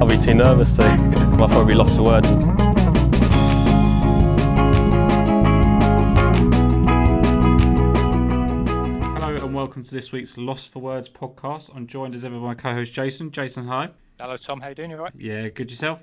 I'll be too nervous to. I'll probably be lost for words. Hello and welcome to this week's Lost for Words podcast. I'm joined as ever by my co-host Jason. Jason, hi. Hello, Tom. How you doing? You all right? Yeah, good yourself.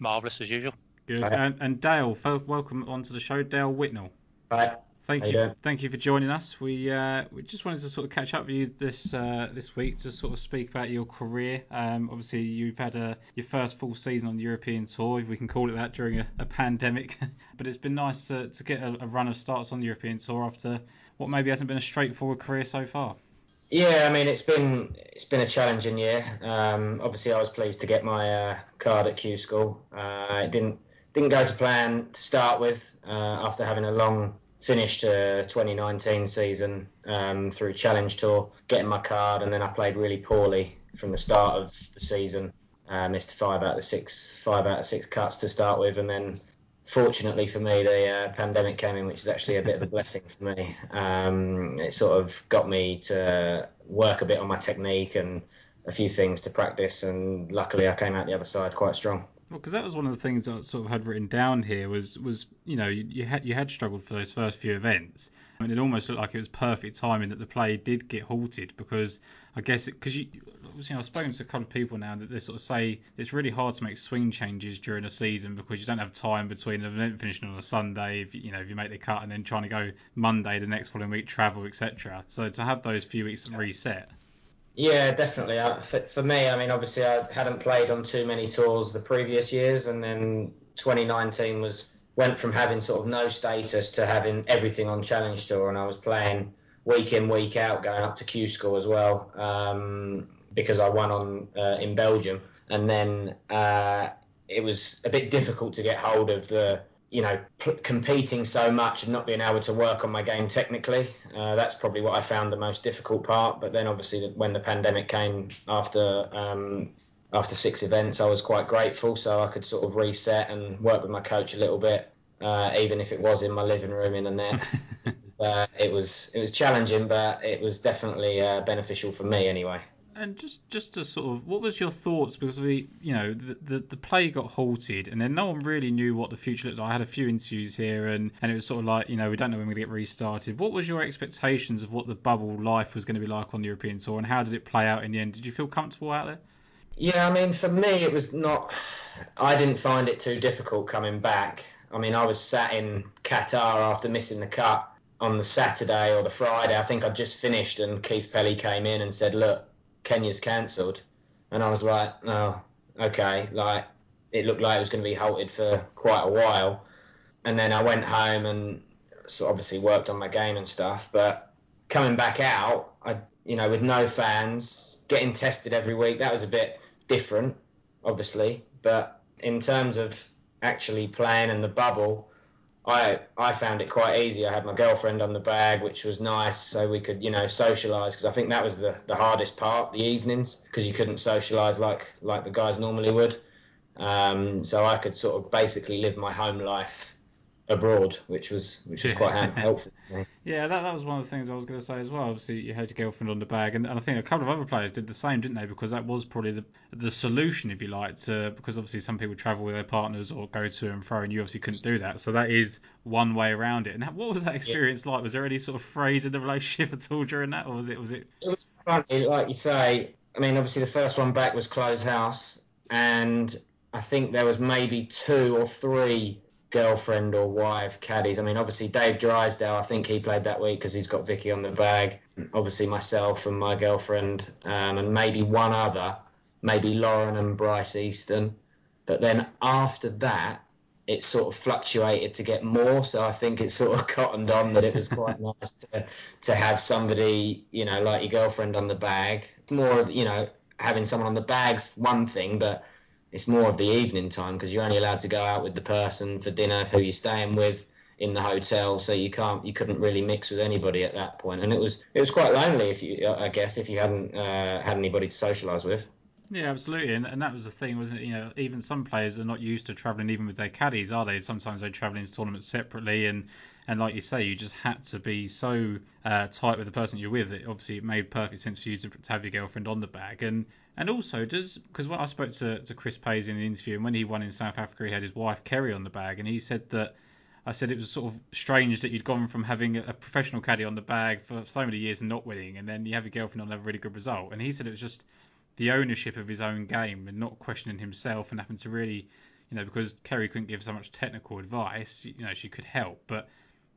Marvellous as usual. Good. And, and Dale, fel- welcome onto the show, Dale Whitnell. Right. Thank How you you, thank you for joining us. We uh, we just wanted to sort of catch up with you this uh, this week to sort of speak about your career. Um, obviously, you've had a, your first full season on the European tour, if we can call it that, during a, a pandemic. but it's been nice to, to get a, a run of starts on the European tour after what maybe hasn't been a straightforward career so far. Yeah, I mean it's been it's been a challenging year. Um, obviously, I was pleased to get my uh, card at Q School. Uh, it didn't didn't go to plan to start with uh, after having a long finish to 2019 season um, through Challenge Tour, getting my card, and then I played really poorly from the start of the season. Uh, missed five out of the six five out of six cuts to start with, and then fortunately for me, the uh, pandemic came in, which is actually a bit of a blessing for me. Um, it sort of got me to work a bit on my technique and a few things to practice, and luckily I came out the other side quite strong. Well, because that was one of the things I sort of had written down here was was you know you, you had you had struggled for those first few events, and it almost looked like it was perfect timing that the play did get halted because I guess because you obviously I've spoken to a couple of people now that they sort of say it's really hard to make swing changes during a season because you don't have time between an event finishing on a Sunday if you you know if you make the cut and then trying to go Monday the next following week travel etc. So to have those few weeks reset. Yeah, definitely. I, for, for me, I mean, obviously, I hadn't played on too many tours the previous years, and then 2019 was went from having sort of no status to having everything on Challenge Tour, and I was playing week in, week out, going up to Q School as well, um, because I won on uh, in Belgium, and then uh, it was a bit difficult to get hold of the you know, p- competing so much and not being able to work on my game technically. Uh, that's probably what I found the most difficult part. But then, obviously, when the pandemic came after um, after six events, I was quite grateful, so I could sort of reset and work with my coach a little bit, uh, even if it was in my living room in a net. uh, it was it was challenging, but it was definitely uh, beneficial for me anyway. And just just to sort of, what was your thoughts? Because we, you know, the, the the play got halted, and then no one really knew what the future looked like. I had a few interviews here, and and it was sort of like, you know, we don't know when we're going to get restarted. What was your expectations of what the bubble life was going to be like on the European tour, and how did it play out in the end? Did you feel comfortable out there? Yeah, I mean, for me, it was not. I didn't find it too difficult coming back. I mean, I was sat in Qatar after missing the cut on the Saturday or the Friday. I think I'd just finished, and Keith Pelley came in and said, "Look, Kenya's cancelled. and I was like, "Oh, okay." Like it looked like it was going to be halted for quite a while, and then I went home and so obviously worked on my game and stuff. But coming back out, I, you know, with no fans, getting tested every week, that was a bit different, obviously. But in terms of actually playing in the bubble, I I found it quite easy. I had my girlfriend on the bag, which was nice, so we could you know socialise because I think that was the, the hardest part, the evenings, because you couldn't socialise like like the guys normally would. Um, so I could sort of basically live my home life abroad, which was which was quite helpful. Yeah, that, that was one of the things I was going to say as well. Obviously, you had your girlfriend on the bag, and, and I think a couple of other players did the same, didn't they? Because that was probably the the solution, if you like, to because obviously some people travel with their partners or go to and fro, and you obviously couldn't do that. So that is one way around it. And what was that experience like? Was there any sort of phrase in the relationship at all during that, or was it was it? It was funny, like you say. I mean, obviously the first one back was Close House, and I think there was maybe two or three girlfriend or wife caddies. I mean, obviously Dave Drysdale, I think he played that week because he's got Vicky on the bag. Obviously myself and my girlfriend, um, and maybe one other, maybe Lauren and Bryce Easton. But then after that, it sort of fluctuated to get more. So I think it sort of cottoned on that it was quite nice to, to have somebody, you know, like your girlfriend on the bag. More of, you know, having someone on the bag's one thing, but it's more of the evening time because you're only allowed to go out with the person for dinner who you're staying with in the hotel so you can't you couldn't really mix with anybody at that point and it was it was quite lonely if you i guess if you hadn't uh, had anybody to socialize with Yeah, absolutely, and, and that was the thing, wasn't it? You know, even some players are not used to travelling even with their caddies, are they? Sometimes they travel into tournaments separately, and and like you say, you just had to be so uh, tight with the person you're with. It obviously it made perfect sense for you to, to have your girlfriend on the bag, and and also does because when I spoke to, to Chris Paisley in the interview, and when he won in South Africa, he had his wife Kerry on the bag, and he said that. I said it was sort of strange that you'd gone from having a professional caddy on the bag for so many years and not winning, and then you have your girlfriend on and have a really good result. And he said it was just the ownership of his own game and not questioning himself and having to really, you know, because Kerry couldn't give so much technical advice, you know, she could help, but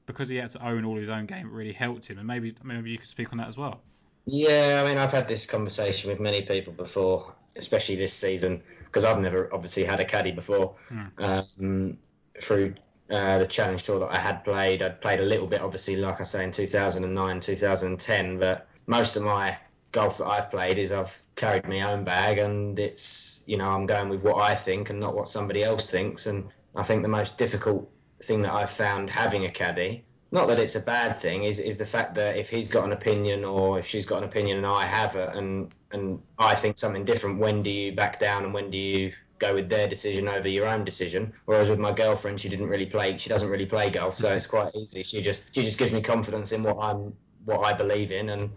because he had to own all his own game, it really helped him. And maybe maybe you could speak on that as well. Yeah, I mean, I've had this conversation with many people before, especially this season, because I've never obviously had a caddy before. Mm. Um, through uh, the challenge tour that I had played, I'd played a little bit, obviously, like I say, in 2009, 2010, but most of my golf that I've played is I've carried my own bag, and it's you know I'm going with what I think and not what somebody else thinks. And I think the most difficult thing that I've found having a caddy, not that it's a bad thing, is is the fact that if he's got an opinion or if she's got an opinion and I have it, and and I think something different, when do you back down and when do you go with their decision over your own decision. Whereas with my girlfriend, she didn't really play. She doesn't really play golf, so it's quite easy. She just she just gives me confidence in what I'm what I believe in, and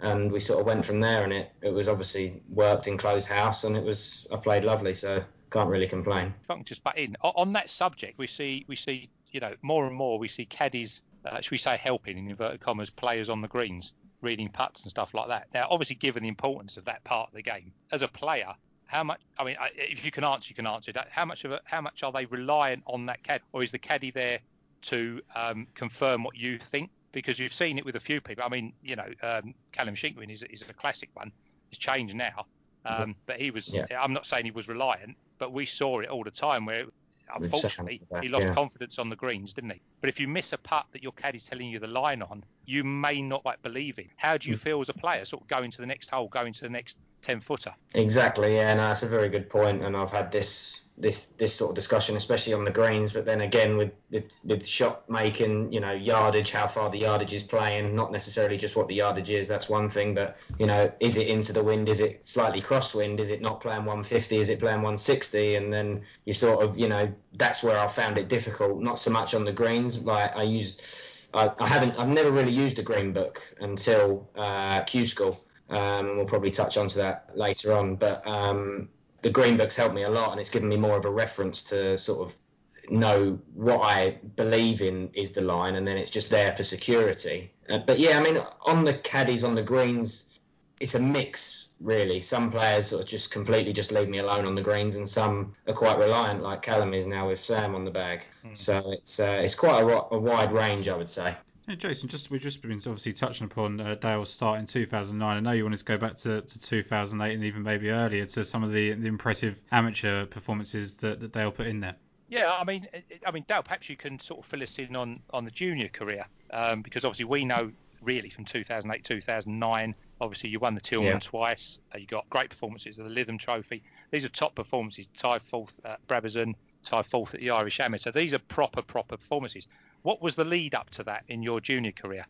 and we sort of went from there. And it it was obviously worked in Close House, and it was I played lovely, so can't really complain. If I can just butt in on that subject, we see we see you know more and more we see caddies, uh, should we say, helping in inverted commas players on the greens, reading putts and stuff like that. Now, obviously, given the importance of that part of the game, as a player, how much? I mean, if you can answer, you can answer that. How much of it? How much are they reliant on that caddy, or is the caddy there to um, confirm what you think? Because you've seen it with a few people. I mean, you know, um, Callum Shinkwin is, is a classic one. It's changed now, um, but he was. Yeah. I'm not saying he was reliant, but we saw it all the time where. Unfortunately, he lost yeah. confidence on the greens, didn't he? But if you miss a putt that your caddy's telling you the line on, you may not like believe it. How do you mm. feel as a player, sort of going to the next hole, going to the next 10 footer. Exactly, yeah, no, that's a very good point, and I've had this this this sort of discussion, especially on the greens. But then again, with with, with shot making, you know, yardage, how far the yardage is playing, not necessarily just what the yardage is. That's one thing, but you know, is it into the wind? Is it slightly crosswind? Is it not playing 150? Is it playing 160? And then you sort of, you know, that's where I found it difficult. Not so much on the greens. Like I use, I, I haven't, I've never really used a green book until uh, Q school. Um, and we'll probably touch onto that later on. But um, the green book's helped me a lot, and it's given me more of a reference to sort of know what I believe in is the line, and then it's just there for security. Uh, but yeah, I mean, on the caddies on the greens, it's a mix really. Some players sort of just completely just leave me alone on the greens, and some are quite reliant, like Callum is now with Sam on the bag. Mm. So it's uh, it's quite a, a wide range, I would say. Yeah, Jason, just we've just been obviously touching upon uh, Dale's start in 2009. I know you wanted to go back to, to 2008 and even maybe earlier to some of the, the impressive amateur performances that, that Dale put in there. Yeah, I mean, I mean, Dale, perhaps you can sort of fill us in on, on the junior career um, because obviously we know really from 2008 2009. Obviously, you won the Tillman yeah. twice. Uh, you got great performances at the Lytham Trophy. These are top performances. Tied fourth at Brabazon, tied fourth at the Irish Amateur. These are proper, proper performances. What was the lead up to that in your junior career?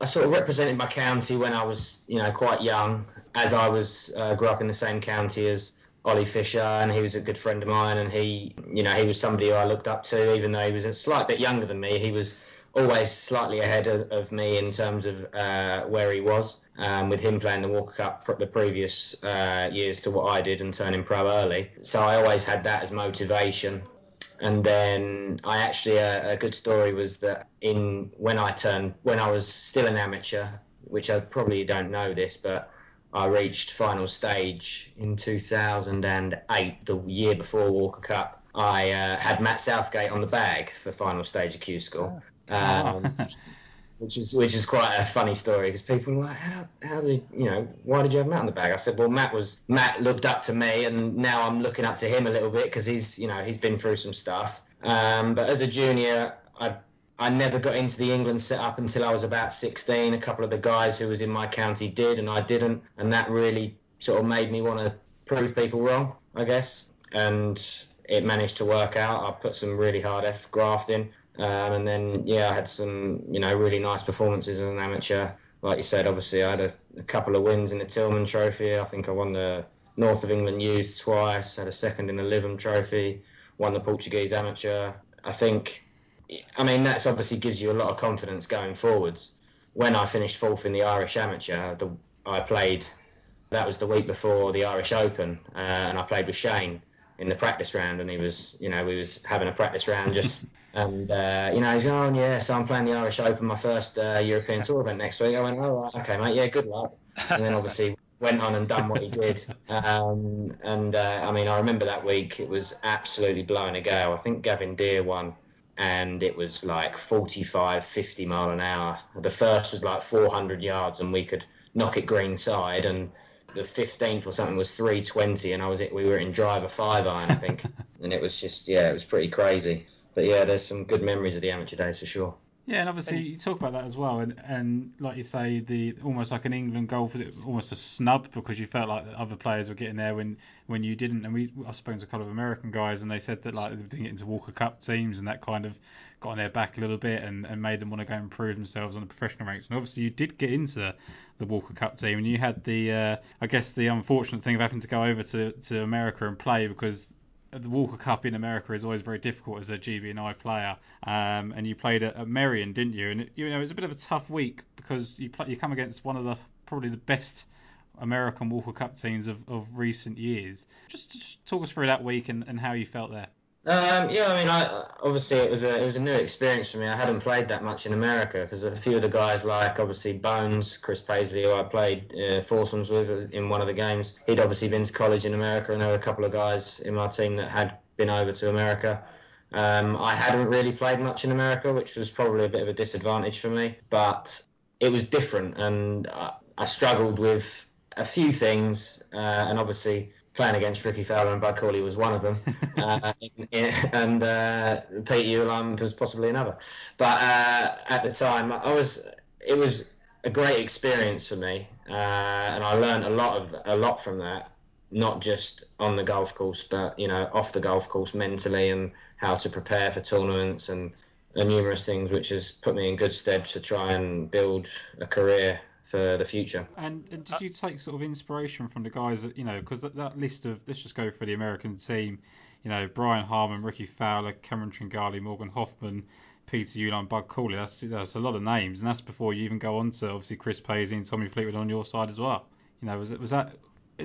I sort of represented my county when I was, you know, quite young, as I was uh, grew up in the same county as Ollie Fisher, and he was a good friend of mine, and he, you know, he was somebody who I looked up to, even though he was a slight bit younger than me. He was always slightly ahead of, of me in terms of uh, where he was, um, with him playing the Walker Cup the previous uh, years to what I did and turning pro early. So I always had that as motivation and then I actually a, a, good story was that in when I turned when I was still an amateur, which I probably don't know this, but I reached final stage in 2008, the year before Walker Cup. I uh, had Matt Southgate on the bag for final stage of Q School. Oh. Um, which is which is quite a funny story because people were like, how how did you know why did you have Matt in the bag? I said, well, Matt was Matt looked up to me, and now I'm looking up to him a little bit because he's you know he's been through some stuff. Um, but as a junior, I I never got into the England setup until I was about 16. A couple of the guys who was in my county did, and I didn't, and that really sort of made me want to prove people wrong, I guess. And it managed to work out. I put some really hard F graft in. Um, and then, yeah, I had some, you know, really nice performances as an amateur. Like you said, obviously, I had a, a couple of wins in the Tillman Trophy. I think I won the North of England Youth twice, had a second in the Lytham Trophy, won the Portuguese Amateur. I think I mean, that's obviously gives you a lot of confidence going forwards. When I finished fourth in the Irish Amateur, the, I played. That was the week before the Irish Open, uh, and I played with Shane in the practice round, and he was, you know, we was having a practice round just, and uh, you know, he's going, oh yeah, so I'm playing the Irish Open, my first uh, European Tour event next week. I went, oh right, okay, mate, yeah, good luck. And then obviously went on and done what he did. Um, and uh, I mean, I remember that week it was absolutely blowing a gale. I think Gavin Dear won, and it was like 45, 50 mile an hour. The first was like 400 yards, and we could knock it green side. And the 15th or something was 320, and I was we were in driver five iron, I think. and it was just yeah, it was pretty crazy. But yeah, there's some good memories of the amateur days for sure. Yeah, and obviously you talk about that as well, and, and like you say, the almost like an England goal, was almost a snub because you felt like other players were getting there when when you didn't. And we I spoke to a couple of American guys, and they said that like they didn't get into Walker Cup teams, and that kind of got on their back a little bit, and, and made them want to go and improve themselves on the professional ranks. And obviously you did get into the Walker Cup team, and you had the uh, I guess the unfortunate thing of having to go over to to America and play because the Walker Cup in America is always very difficult as a GB&I player. Um, and you played at, at Merion, didn't you? And it, you know it was a bit of a tough week because you play, you come against one of the probably the best American Walker Cup teams of, of recent years. Just, just talk us through that week and, and how you felt there. Um, yeah, I mean, I, obviously it was a it was a new experience for me. I hadn't played that much in America because a few of the guys, like obviously Bones, Chris Paisley, who I played uh, foursomes with in one of the games, he'd obviously been to college in America, and there were a couple of guys in my team that had been over to America. Um, I hadn't really played much in America, which was probably a bit of a disadvantage for me, but it was different, and I, I struggled with a few things, uh, and obviously playing against Rickie Fowler and Bud Cauley was one of them, uh, and uh, Pete Uihlein was possibly another. But uh, at the time, I was it was a great experience for me, uh, and I learned a lot of a lot from that. Not just on the golf course, but you know, off the golf course mentally and how to prepare for tournaments and, and numerous things, which has put me in good stead to try and build a career for the future. And, and did uh, you take sort of inspiration from the guys that you know? Because that, that, list of let's just go for the American team. You know, Brian Harman, Rickie Fowler, Cameron Tringale, Morgan Hoffman, Peter Uihlein, Bud Cauley. That's that's a lot of names, and that's before you even go on to obviously Chris Paisley and Tommy Fleetwood on your side as well. You know, was it was that?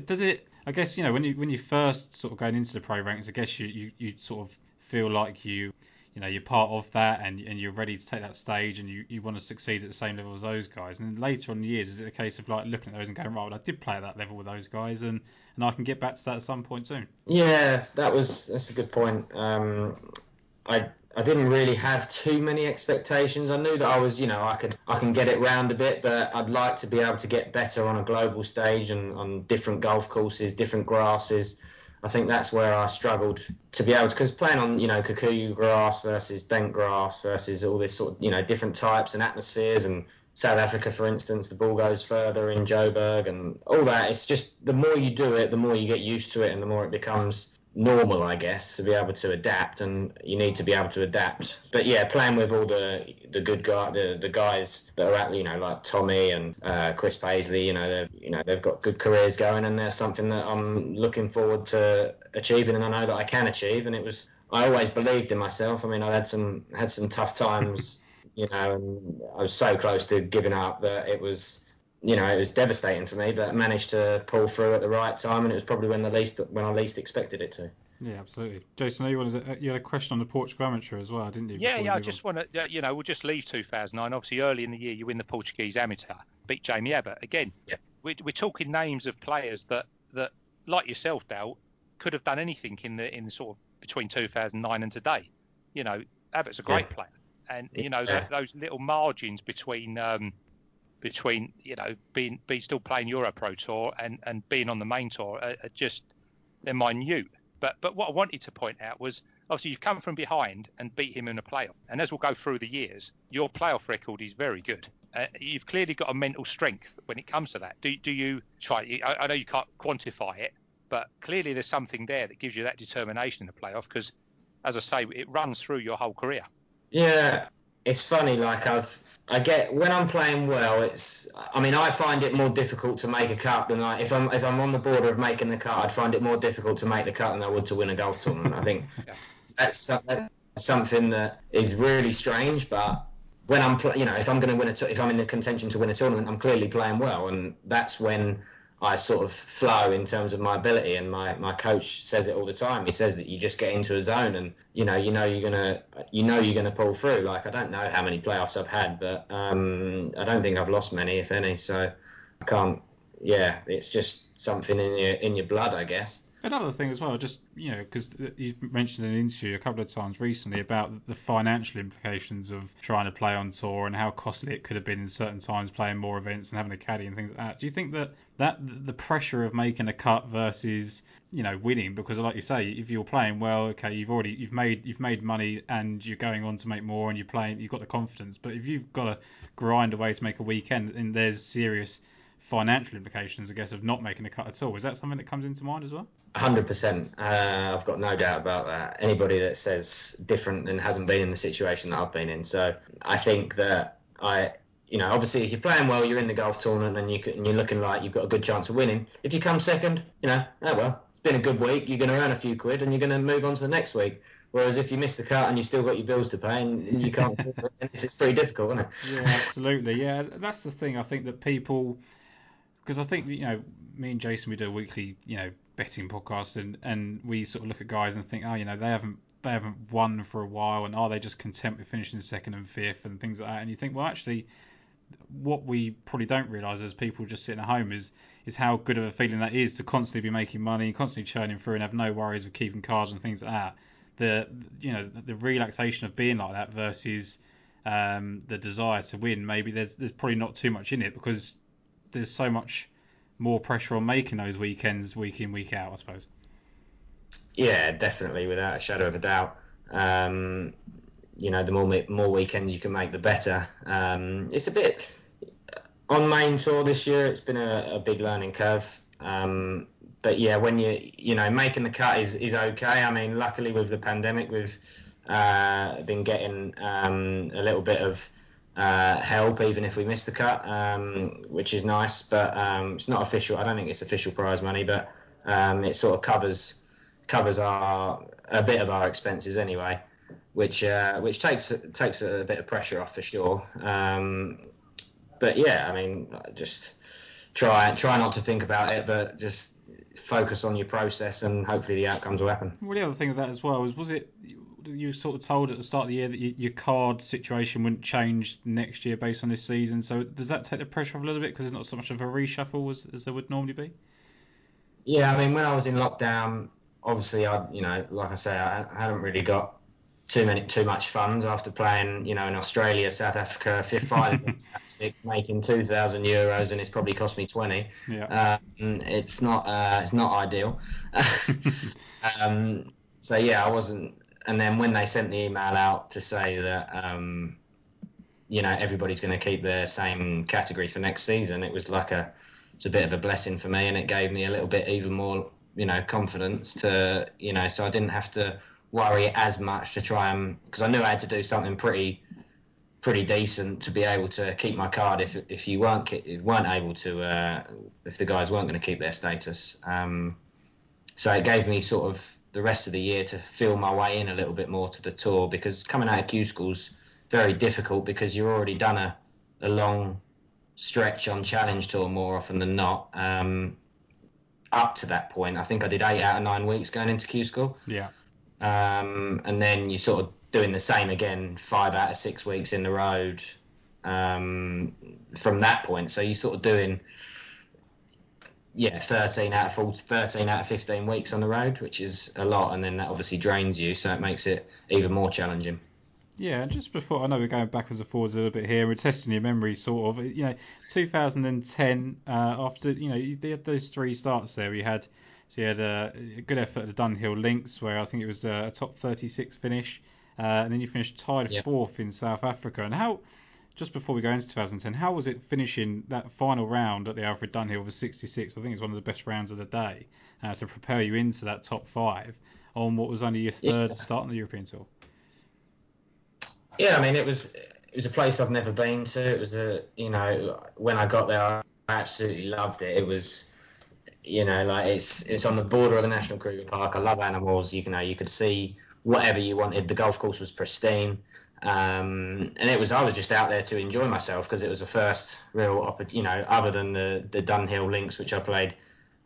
Does it? I guess you know when you when you first sort of going into the pro ranks, I guess you you, you sort of feel like you you know you're part of that and, and you're ready to take that stage and you, you want to succeed at the same level as those guys and later on in years is it a case of like looking at those and going right well, I did play at that level with those guys and and I can get back to that at some point soon yeah that was that's a good point um, I I didn't really have too many expectations. I knew that I was, you know, I could I can get it round a bit, but I'd like to be able to get better on a global stage and on different golf courses, different grasses. I think that's where I struggled to be able to, because playing on, you know, Kikuyu grass versus bent grass versus all this sort of, you know, different types and atmospheres and South Africa, for instance, the ball goes further in Joburg and all that. It's just the more you do it, the more you get used to it and the more it becomes normal, I guess, to be able to adapt, and you need to be able to adapt. But yeah, playing with all the the good guy, the the guys that are at, you know, like Tommy and uh, Chris Paisley, you know, they've you know they've got good careers going, and there's something that I'm looking forward to achieving, and I know that I can achieve. And it was I always believed in myself. I mean, I had some had some tough times, you know, and I was so close to giving up that it was you know, it was devastating for me, but managed to pull through at the right time, and it was probably when the least when I least expected it to. Yeah, absolutely. Jason, you wanted to, you had a question on the Portugal Amateur as well, didn't you? Yeah, yeah. I just want to, you know, we'll just leave 2009. Obviously, early in the year, you win the Portuguese Amateur, beat Jamie Abbott again. Yeah. We're, we're talking names of players that that, like yourself, Dale, could have done anything in the in the sort of between 2009 and today. You know, Abbott's a great yeah. player, and you know yeah. those little margins between. Um, between you know being being still playing Euro Pro Tour and and being on the main tour are, are just they're minute. But but what I wanted to point out was obviously you've come from behind and beat him in a playoff, and as we'll go through the years, your playoff record is very good. Uh, you've clearly got a mental strength when it comes to that. Do do you try? I, I know you can't quantify it, but clearly there's something there that gives you that determination in the playoff because, as I say, it runs through your whole career. Yeah, it's funny. Like I've, I get when I'm playing well. It's, I mean, I find it more difficult to make a cut than I. If I'm if I'm on the border of making the cut, I'd find it more difficult to make the cut than I would to win a golf tournament. I think yeah. that's that's something that is really strange, but when I'm, you know, if I'm going to win a, if I'm in the contention to win a tournament, I'm clearly playing well, and that's when I sort of flow in terms of my ability. And my, my coach says it all the time. He says that you just get into a zone, and you know, you know, you're gonna, you know, you're gonna pull through. Like I don't know how many playoffs I've had, but um, I don't think I've lost many, if any. So I can't. Yeah, it's just something in your in your blood, I guess. Another thing as well, just you know, because you've mentioned in an interview a couple of times recently about the financial implications of trying to play on tour and how costly it could have been in certain times playing more events and having a caddy and things like that. Do you think that that the pressure of making a cut versus you know winning? Because like you say, if you're playing well, okay, you've already you've made you've made money and you're going on to make more and you're playing, you've got the confidence. But if you've got to grind away to make a weekend, and there's serious financial implications, I guess, of not making a cut at all. Is that something that comes into mind as well? Hundred uh, percent. I've got no doubt about that. Anybody that says different and hasn't been in the situation that I've been in. So I think that I, you know, obviously if you're playing well, you're in the golf tournament and you can, and you're looking like you've got a good chance of winning. If you come second, you know, oh well, it's been a good week. You're going to earn a few quid and you're going to move on to the next week. Whereas if you miss the cut and you've still got your bills to pay and you can't, it's pretty difficult, isn't it? Yeah, absolutely. Yeah, that's the thing. I think that people because I think you know me and Jason we do a weekly you know betting podcast and and we sort of look at guys and think oh you know they haven't they haven't won for a while and are they just content with finishing second and fifth and things like that and you think well actually what we probably don't realise as people just sitting at home is is how good of a feeling that is to constantly be making money, constantly churning through, and have no worries with keeping cars and things like that. The you know the relaxation of being like that versus um, the desire to win. Maybe there's there's probably not too much in it because there's so much more pressure on making those weekends week in week out, I suppose. Yeah, definitely, without a shadow of a doubt. Um, you know, the more more weekends you can make, the better. Um, it's a bit on main tour this year. It's been a, a big learning curve. Um, but yeah, when you you know making the cut is is okay. I mean, luckily with the pandemic, we've uh, been getting um, a little bit of uh, help even if we miss the cut, um, which is nice. But um, it's not official. I don't think it's official prize money, but um, it sort of covers covers our a bit of our expenses anyway, which uh, which takes takes a bit of pressure off for sure. Um, but yeah, I mean, just try try not to think about it, but just focus on your process, and hopefully the outcomes will happen. Well, the other thing of that as well is, was it you sort of told at the start of the year that your card situation wouldn't change next year based on this season. So does that take the pressure off a little bit because it's not so much of a reshuffle as, as there would normally be? Yeah, I mean, when I was in lockdown, obviously, I you know, like I say, I, I hadn't really got too many too much funds after playing, you know, in Australia, South Africa, fifth five, making two thousand euros, and it's probably cost me twenty. Yeah. Um, it's not uh, it's not ideal. um, so yeah, I wasn't and then when they sent the email out to say that um, you know everybody's going to keep their same category for next season, it was like a it's a bit of a blessing for me, and it gave me a little bit even more you know confidence to you know so I didn't have to worry as much to try and because I knew I had to do something pretty pretty decent to be able to keep my card if if you weren't weren't able to uh, if the guys weren't going to keep their status. Um, so it gave me sort of the rest of the year to feel my way in a little bit more to the tour because coming out of Q school's very difficult because you've already done a, a long stretch on challenge tour more often than not. Um, up to that point, I think I did eight out of nine weeks going into Q school. Yeah. Um, and then you're sort of doing the same again, five out of six weeks in the road um, from that point. So you're sort of doing yeah, 13 out of 40, 13 out of 15 weeks on the road, which is a lot, and then that obviously drains you, so it makes it even more challenging. Yeah, and just before I know we're going backwards and forwards a little bit here, we're testing your memory, sort of. You know, 2010, uh, after you know you had those three starts there, you had so you had a, a good effort at the Dunhill Links, where I think it was a top 36 finish, uh, and then you finished tied yes. fourth in South Africa. And how just before we go into 2010, how was it finishing that final round at the Alfred Dunhill with 66? I think it's one of the best rounds of the day uh, to prepare you into that top five on what was only your third yeah. start on the European Tour. Yeah, I mean it was it was a place I've never been to. It was a you know when I got there I absolutely loved it. It was you know like it's it's on the border of the National Kruger Park. I love animals. You know you could see whatever you wanted. The golf course was pristine. Um, and it was I was just out there to enjoy myself because it was the first real opportunity, you know, other than the the Dunhill links which I played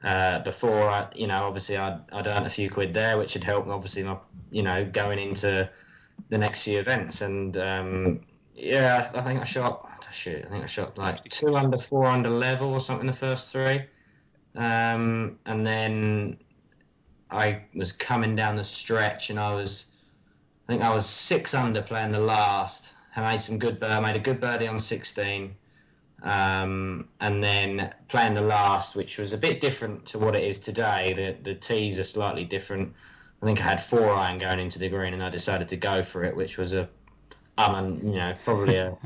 uh, before. I, you know, obviously I'd I'd earned a few quid there, which had helped obviously my you know going into the next few events. And um, yeah, I think I shot shoot, I think I shot like two under, four under level or something the first three, um, and then I was coming down the stretch and I was I think I was six under playing the last. I made some good. I made a good birdie on 16, um, and then playing the last, which was a bit different to what it is today. The the tees are slightly different. I think I had four iron going into the green, and I decided to go for it, which was a, um, you know, probably a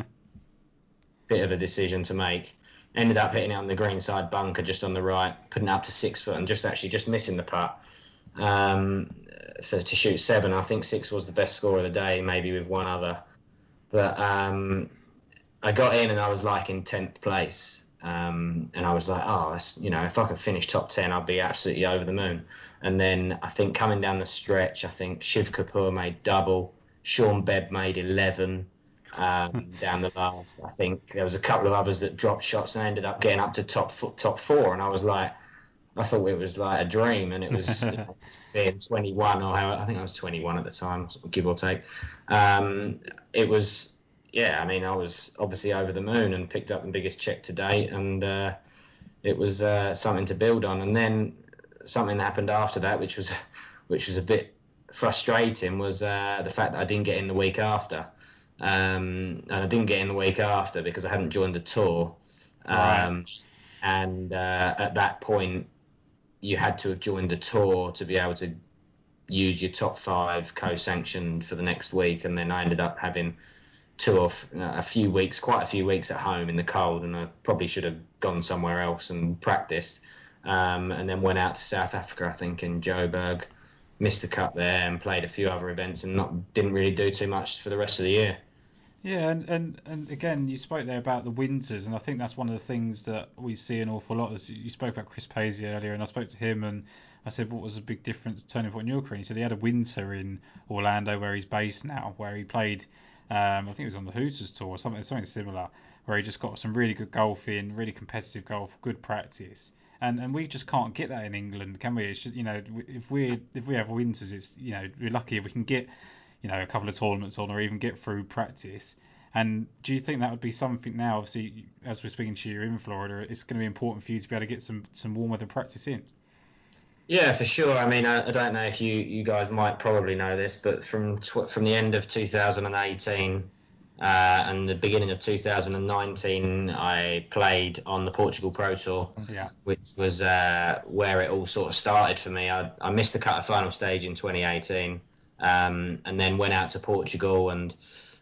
bit of a decision to make. Ended up hitting it on the green side bunker just on the right, putting it up to six foot, and just actually just missing the putt. Um, for, to shoot seven. I think six was the best score of the day, maybe with one other. But um, I got in and I was like in tenth place, um, and I was like, oh, you know, if I could finish top ten, I'd be absolutely over the moon. And then I think coming down the stretch, I think Shiv Kapur made double, Sean Bebb made eleven. Um, down the last, I think there was a couple of others that dropped shots and ended up getting up to top top four, and I was like, I thought it was like a dream, and it was you know, being 21 or how I think I was 21 at the time, give or take. Um, it was, yeah. I mean, I was obviously over the moon and picked up the biggest check to date, and uh, it was uh, something to build on. And then something happened after that, which was, which was a bit frustrating, was uh, the fact that I didn't get in the week after, um, and I didn't get in the week after because I hadn't joined the tour. Um, right. And uh, at that point, you had to have joined the tour to be able to use your top five co-sanctioned for the next week, and then I ended up having two or a few weeks, quite a few weeks at home in the cold, and I probably should have gone somewhere else and practiced, um, and then went out to South Africa, I think, in Joburg, missed the cut there, and played a few other events, and not didn't really do too much for the rest of the year. Yeah, and, and, and again, you spoke there about the winters, and I think that's one of the things that we see an awful lot. As you spoke about Chris Paisley earlier, and I spoke to him, and I said, "What was a big difference, turning point in your career?" He said he had a winter in Orlando, where he's based now, where he played. Um, I think it was on the Hooters tour or something, something similar, where he just got some really good golf in, really competitive golf, good practice. And, and we just can't get that in England, can we? Just, you know, if we if we have winters, it's you know we're lucky if we can get you know a couple of tournaments on or even get through practice. And do you think that would be something now? Obviously, as we're speaking to you in Florida, it's going to be important for you to be able to get some some warm weather practice in. Yeah, for sure. I mean, I, I don't know if you, you guys might probably know this, but from tw- from the end of 2018 uh, and the beginning of 2019, I played on the Portugal Pro Tour, yeah. which was uh, where it all sort of started for me. I, I missed the cut of final stage in 2018 um, and then went out to Portugal and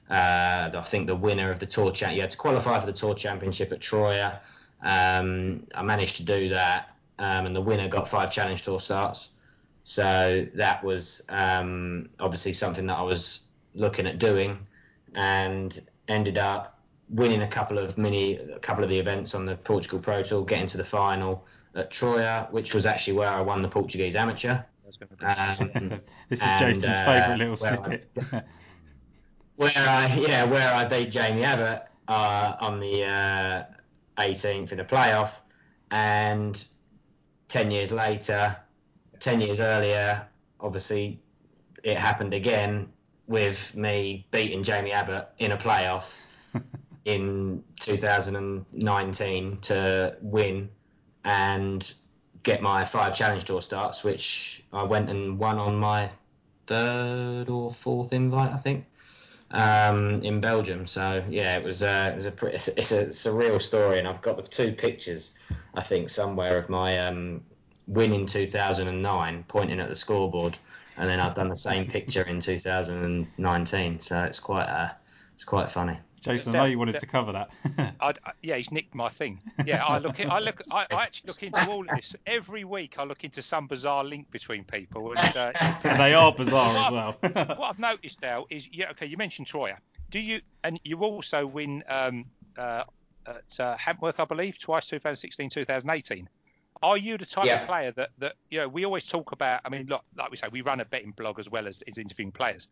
uh, I think the winner of the tour champ you had to qualify for the tour championship at Troia. Um, I managed to do that, um, and the winner got five challenge tour starts. So that was um, obviously something that I was looking at doing, and ended up winning a couple of mini, a couple of the events on the Portugal Pro Tour, getting to the final at Troia, which was actually where I won the Portuguese Amateur. Um, this is and, Jason's uh, favourite little snippet. I, where I yeah where I beat Jamie Abbott uh, on the uh, 18th in a playoff, and ten years later, ten years earlier, obviously it happened again with me beating Jamie Abbott in a playoff in 2019 to win and get my five challenge tour starts, which I went and won on my third or fourth invite, I think, um, in Belgium. So yeah, it was uh, it was a pretty, it's, a it's a real story, and I've got the two pictures, I think, somewhere of my um, win in 2009, pointing at the scoreboard, and then I've done the same picture in 2019. So it's quite uh, it's quite funny. Jason, I know you wanted to cover that. I, yeah, he's nicked my thing. Yeah, I look. I look. I, I, actually look into all of this every week. I look into some bizarre link between people, and, uh, and they are bizarre as well. what I've noticed now is, yeah, okay, you mentioned Troia. Do you? And you also win um, uh, at uh, Hantworth, I believe, twice, 2016, 2018. Are you the type Yeah. of player that, that you know? We always talk about. I mean, look, like we say, we run a betting blog as well as, as interviewing players.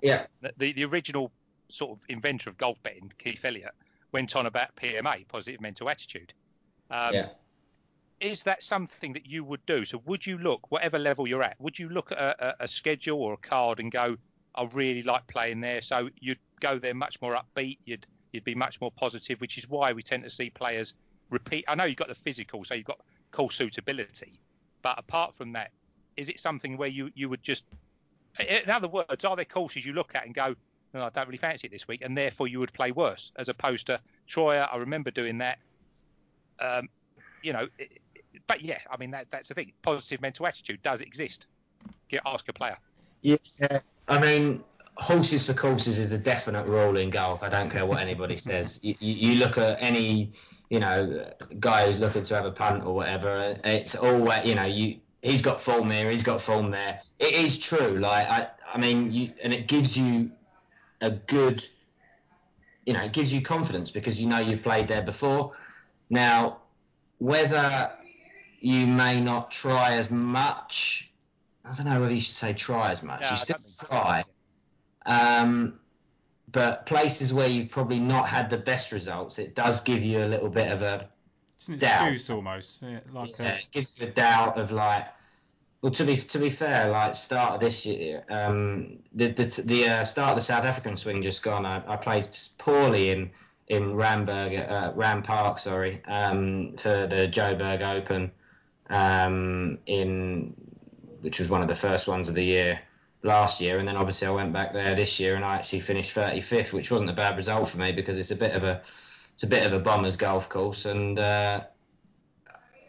Yeah, The, the the original sort of inventor of golf betting, Keith Elliott, went on about PMA, positive mental attitude. Um, yeah. Is that something that you would do? So would you look, whatever level you're at, would you look at a, a, a schedule or a card and go, I really like playing there. So you'd go there much more upbeat. You'd you'd be much more positive, which is why we tend to see players repeat. I know you've got the physical, so you've got course suitability, but apart from that, is it something where you you would just, in other words, are there courses you look at and go, no, I don't really fancy it this week, and therefore you would play worse, as opposed to Troyer. I remember doing that. Um, you know, it, but yeah, I mean that that's the thing. Positive mental attitude does exist. Get ask a player. Yeah, I mean, horses for courses is a definite rule in golf. I don't care what anybody says. You, you, look at any, you know, guy who's looking to have a punt or whatever. It's always, you know, you he's got form here, he's got form there. It is true. Like I, I mean, you and it gives you a good, you know, it gives you confidence because you know you've played there before. Now, whether you may not try as much. I don't know whether you should say try as much. Yeah, you still don't think so. try. Um, but places where you've probably not had the best results, it does give you a little bit of a It's an Doubt. excuse almost. Yeah, like yeah, a, it gives you a doubt of like. Well, to be to be fair, like start of this year, um, the the, the uh, start of the South African swing just gone. I, I played poorly in in Randburg, uh, Randpark, sorry, um, for the Joburg Open, um, in which was one of the first ones of the year last year, and then obviously I went back there this year and I actually finished 35th, which wasn't a bad result for me because it's a bit of a it's a bit of a bombers golf course, and uh,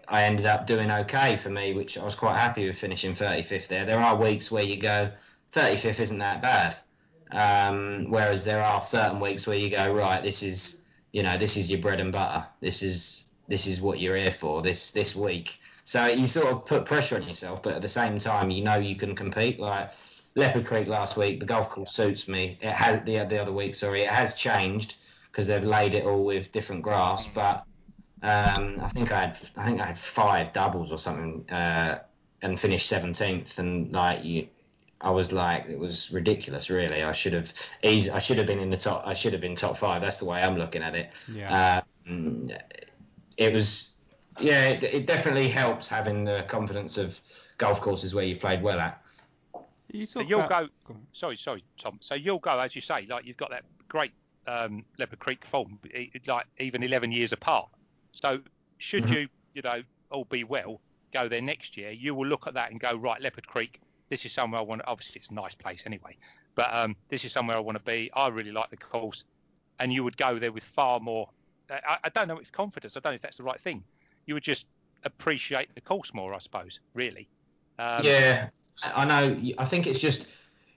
I ended up doing okay for me, which I was quite happy with finishing 35th there. There are weeks where you go 35th isn't that bad, um, whereas there are certain weeks where you go right, this is you know this is your bread and butter. This is this is what you're here for this this week. So you sort of put pressure on yourself, but at the same time, you know you can compete. Like Leopard Creek last week, the golf course suits me. It has the the other week, sorry, it has changed because they've laid it all with different grass. But um, I think I had I think I had five doubles or something, uh, and finished seventeenth. And like you, I was like, it was ridiculous. Really, I should have easy, I should have been in the top. I should have been top five. That's the way I'm looking at it. yeah. Um, it was, yeah, it, it definitely helps having the confidence of golf courses where you've played well at. You so you'll about- go. Sorry, sorry, Tom. So you'll go as you say, like you've got that great um, Leopard Creek form, e- like even 11 years apart. So should Mhm. you, you know, all be well, go there next year, you will look at that and go right, Leopard Creek. This is somewhere I want. to Obviously, it's a nice place anyway, but um, this is somewhere I want to be. I really like the course, and you would go there with far more. I, I don't know if confidence. I don't know if that's the right thing. You would just appreciate the course more, I suppose. Really. Um, yeah, I I know. I think it's just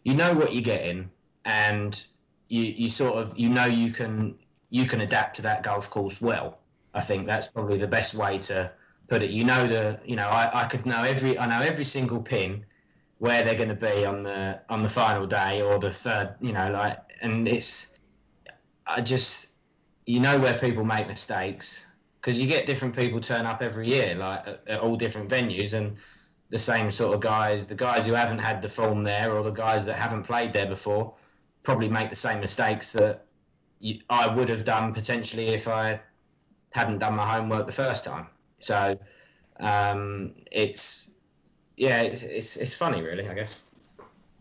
you know what you're getting, and you you sort of you know you can you can adapt to that golf course well. I think that's probably the best way to put it. You know the you know I, I could know every I know every single pin where they're going to be on the on the final day or the third. You know like and it's I just you know where people make mistakes because you get different people turn up every year like at, at all different venues and the same sort of guys, the guys who haven't had the form there or the guys that haven't played there before, probably make the same mistakes that I would have done potentially if I hadn't done my homework the first time. So um, it's yeah, it's, it's it's funny really, I guess.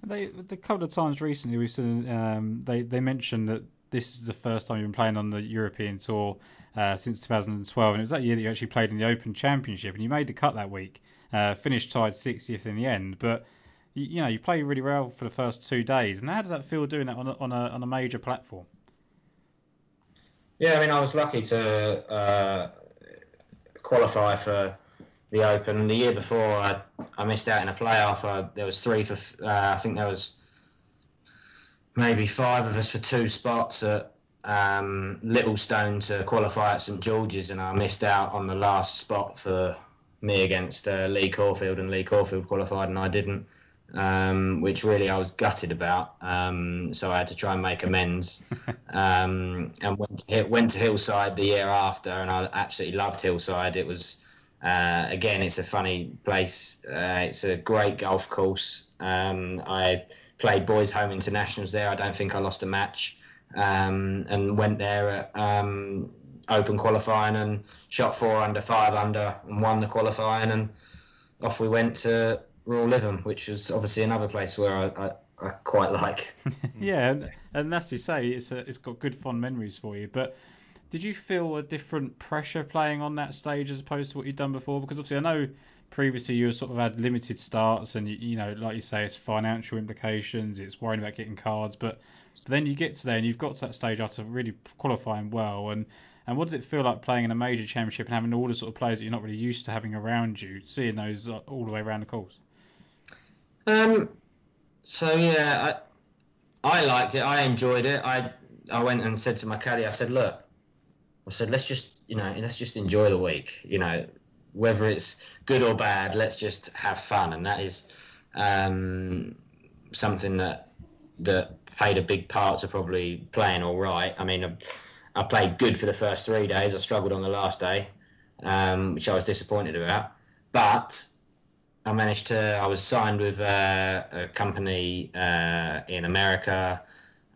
They the couple of times recently we seen um, they they mentioned that this is the first time you've been playing on the European tour uh, since 2012, and it was that year that you actually played in the Open Championship, and you made the cut that week, uh, finished tied 60th in the end, but. You, you know, you play really well for the first two days, and how does that feel doing that on a, on a, on a major platform? Yeah, I mean, I was lucky to uh, qualify for the Open. The year before, I, I missed out in a playoff. I, there was three for, uh, I think there was maybe five of us for two spots at um, Littlestone to qualify at St George's, and I missed out on the last spot for me against uh, Lee Corfield, and Lee Corfield qualified, and I didn't. Um, which really I was gutted about. Um, so I had to try and make amends, um, and went to, went to Hillside the year after, and I absolutely loved Hillside. It was Uh, again, it's a funny place. Uh, it's a great golf course. Um, I played boys' home internationals there. I don't think I lost a match, um, and went there at um, open qualifying and shot four under, five under, and won the qualifying. And off we went to Royal Lytham, which is obviously another place where I, I, I quite like. yeah, and, and as you say, it's a, it's got good fond memories for you. But did you feel a different pressure playing on that stage as opposed to what you'd done before? Because obviously, I know previously you sort of had limited starts, and you, you know, like you say, it's financial implications, it's worrying about getting cards, but then you get to there and you've got to that stage after really qualifying well, and and what does it feel like playing in a major championship and having all the sort of players that you're not really used to having around you, seeing those uh, all the way around the course? Um. So yeah, I I liked it. I enjoyed it. I I went and said to my caddy, I said, look, I said, let's just, you know, let's just enjoy the week. You know, whether it's good or bad, let's just have fun, and that is um, something that that played a big part to probably playing all right. I mean, I, I played good for the first three days. I struggled on the last day, um, which I was disappointed about. But I managed to. I was signed with uh, a company uh, in America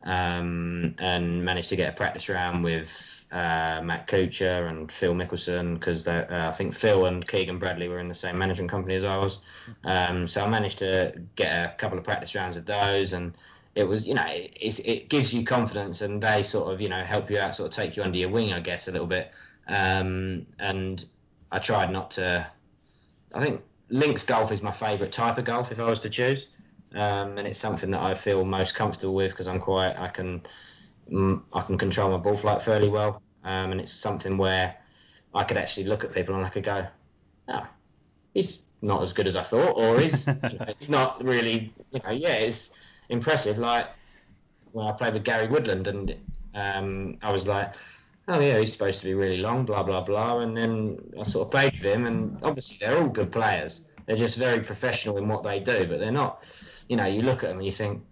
um, and managed to get a practice round with uh, Matt Kuchar and Phil Mickelson because uh, I think Phil and Keegan Bradley were in the same management company as I was. Um, so I managed to get a couple of practice rounds of those, and it was you know it, it gives you confidence, and they sort of you know help you out, sort of take you under your wing, I guess, a little bit. Um, and I tried not to. I think links golf is my favourite type of golf if I was to choose, um, and it's something that I feel most comfortable with because I'm quite I can Mm, I can control my ball flight fairly well, um, and it's something where I could actually look at people and I could go, oh, he's not as good as I thought, or he's you know, it's not really, you know, yeah, it's impressive. Like when I played with Gary Woodland, and um, I was like, oh yeah, he's supposed to be really long, blah blah blah, and then I sort of played with him, and obviously they're all good players. They're just very professional in what they do, but they're not. You know, you look at them and you think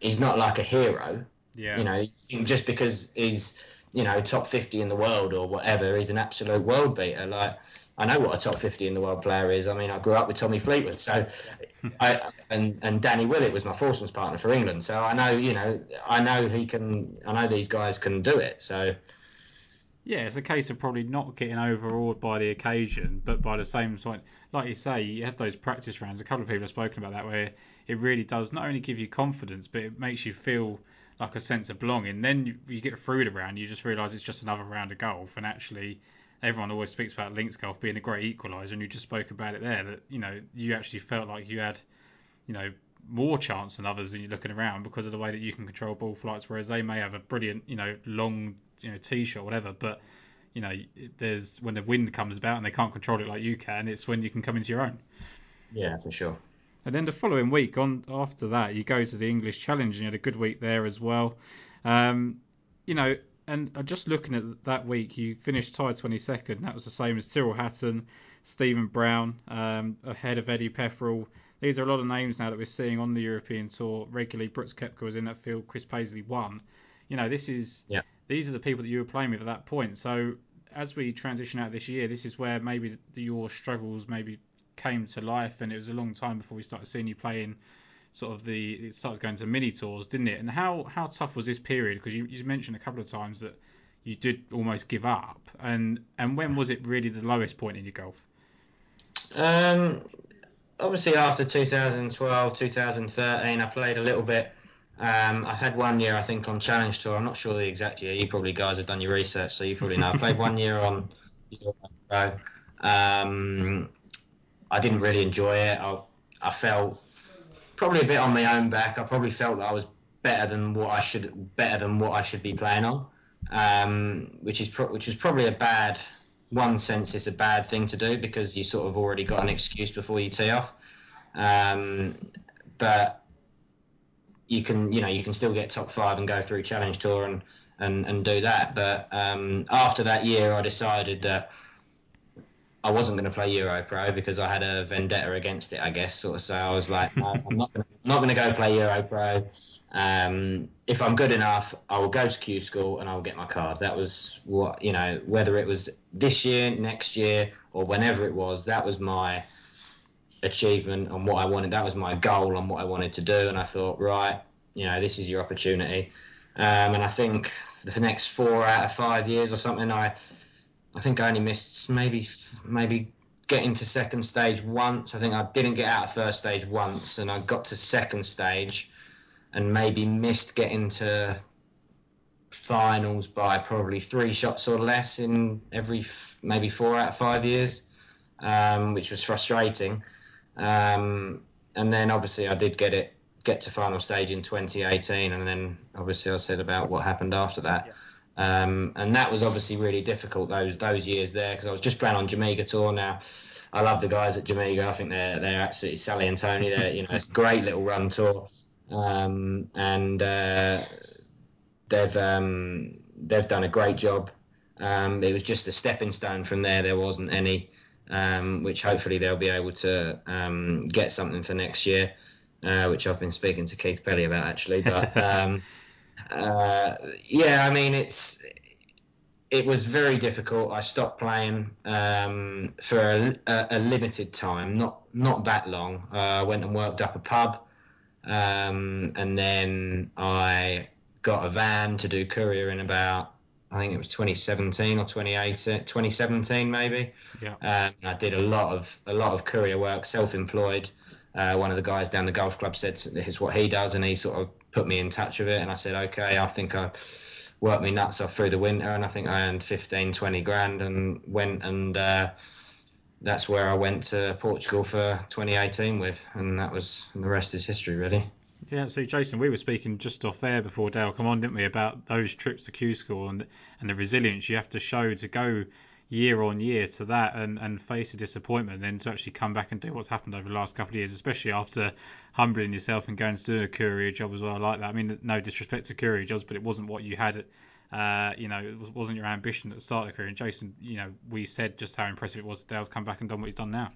he's not like a hero, yeah. You know, just because he's, you know, top 50 in the world or whatever, he's an absolute world beater. Like, I know what a top 50 in the world player is. I mean, I grew up with Tommy Fleetwood, so I and and Danny Willett was my foursomes partner for England. So I know, you know, I know he can. I know these guys can do it. So yeah, it's a case of probably not getting overawed by the occasion, but by the same time, like you say, you had those practice rounds. A couple of people have spoken about that, where it really does not only give you confidence, but it makes you feel like a sense of belonging. Then you, you get through the round, you just realise it's just another round of golf, and actually, everyone always speaks about links golf being a great equaliser, and you just spoke about it there that you know you actually felt like you had, you know, more chance than others when you're looking around because of the way that you can control ball flights, whereas they may have a brilliant, you know, long, you know, tee shot, whatever, but you know, there's when the wind comes about and they can't control it like you can, it's when you can come into your own. Yeah, for sure. And then the following week, on after that, you go to the English Challenge and you had a good week there as well. Um, you know, and just looking at that week, you finished tied 22nd. That was the same as Tyrrell Hatton, Stephen Brown, um, ahead of Eddie Pepperell. These are a lot of names now that we're seeing on the European Tour regularly. Brooks Koepka was in that field. Chris Paisley won. You know, this is yeah. these are the people that you were playing with at that point. So as we transition out this year, this is where maybe your struggles maybe came to life, and it was a long time before we started seeing you playing sort of the it started going to mini tours, didn't it? And how how tough was this period? Because you, you mentioned a couple of times that you did almost give up, and and when was it really the lowest point in your golf? Um, obviously after 2012, 2013, I played a little bit. Um, I had one year, I think, on Challenge Tour. I'm not sure the exact year. You probably guys have done your research, so you probably know. I played one year on. Um, I didn't really enjoy it. I, I felt probably a bit on my own back. I probably felt that I was better than what I should better than what I should be playing on, um, which is pro- which is probably a bad one sense. It's a bad thing to do because you sort of already got an excuse before you tee off. Um, but you can you know you can still get top five and go through challenge tour and and, and do that. But um, after that year, I decided that I wasn't going to play Euro Pro because I had a vendetta against it, I guess. Sort of, so I was like, no, I'm not going to go play Euro Pro. Um, if I'm good enough, I will go to Q School and I will get my card. That was what you know. Whether it was this year, next year, or whenever it was, that was my achievement and what I wanted. That was my goal and what I wanted to do. And I thought, right, you know, this is your opportunity. Um, and I think the next four out of five years or something, I, I think I only missed maybe, maybe getting to second stage once. I think I didn't get out of first stage once, and I got to second stage, and maybe missed getting to finals by probably three shots or less in every maybe four out of five years, um, which was frustrating. Um, and then obviously I did get it get to final stage in 2018, and then obviously I said about what happened after that. Yeah. Um, and that was obviously really difficult those those years there because I was just playing on Jamaica Tour now. I love the guys at Jamaica. I think they're they're absolutely Sally and Tony. They're you know it's a great little run tour, um, and uh, they've um, they've done a great job. Um, it was just a stepping stone from there. There wasn't any, um, which hopefully they'll be able to um, get something for next year, uh, which I've been speaking to Keith Pelley about actually. But um, uh, yeah, I mean it's it was very difficult. I stopped playing um, for a, a, a, limited time, not not that long. Uh, I went and worked up a pub, um, and then I got a van to do courier in about I think it was 2017 or 2018, 2017 maybe. Yeah. Um, I did a lot of a lot of courier work, self-employed. Uh, one of the guys down the golf club said this is what he does, and he sort of put me in touch with it. And I said, okay, I think I worked me nuts off through the winter, and I think I earned 15, 20 grand, and went and uh, that's where I went to Portugal for 2018 with, and that was and the rest is history, really. Yeah, so Jason, we were speaking just off air before Dale come on, didn't we, about those trips to Q School and and the resilience you have to show to go year on year to that and, and face a disappointment, then to actually come back and do what's happened over the last couple of years, especially after humbling yourself and going to do a courier job as well. Like that. I mean, no disrespect to courier jobs, but it wasn't what you had. Uh, you know, it wasn't your ambition at the start of the career. And Jason, you know, we said just how impressive it was that Dale's come back and done what he's done now.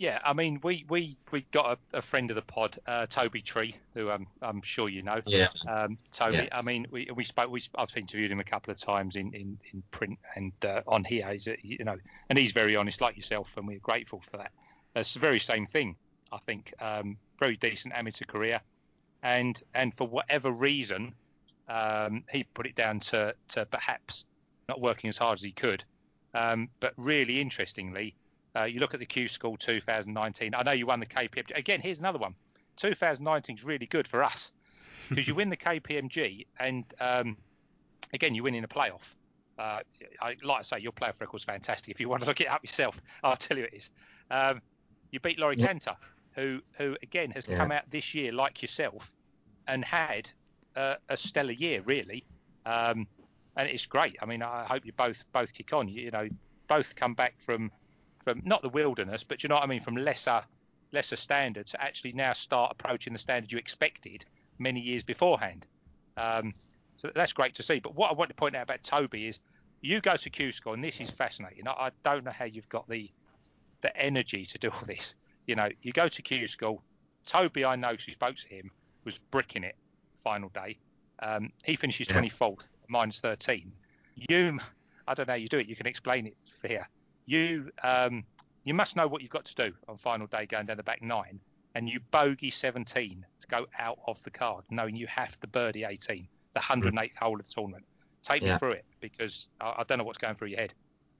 Yeah, I mean, we we we got a, a friend of the pod, uh, Toby Tree, who I'm I'm sure you know. Yeah. Um, Toby, yes. I mean, we we spoke. We I've interviewed him a couple of times in in, in print and uh, on here. He's a, you know, and he's very honest, like yourself, and we're grateful for that. It's the very same thing, I think. Um, very decent amateur career, and and for whatever reason, um, he put it down to to perhaps not working as hard as he could. Um, but really interestingly, uh, you look at the Q School 2019. I know you won the KPMG. Again, here's another one. 2019 is really good for us because you win the KPMG and um, again you win in a playoff. Uh, I, like I say, your playoff record's fantastic. If you want to look it up yourself, I'll tell you it is. Um, you beat Laurie yeah. Canter, who who again has yeah. come out this year like yourself and had uh, a stellar year really. Um, and it's great. I mean, I hope you both both kick on. You, you know, both come back from from not the wilderness, but you know what I mean, from lesser lesser standards to actually now start approaching the standard you expected many years beforehand. Um, so that's great to see. But what I want to point out about Toby is you go to Q School, and this is fascinating. I, I don't know how you've got the the energy to do all this. You know, you go to Q School. Toby, I know, we spoke to him, was bricking it final day. Um, he finishes yeah. 24th, minus 13. You, I don't know how you do it. You can explain it for here you um, you must know what you've got to do on final day going down the back nine, and you bogey 17 to go out of the card, knowing you have the birdie 18, the 108th mm. hole of the tournament. Take yeah. me through it because I, I, don't know what's going through your head.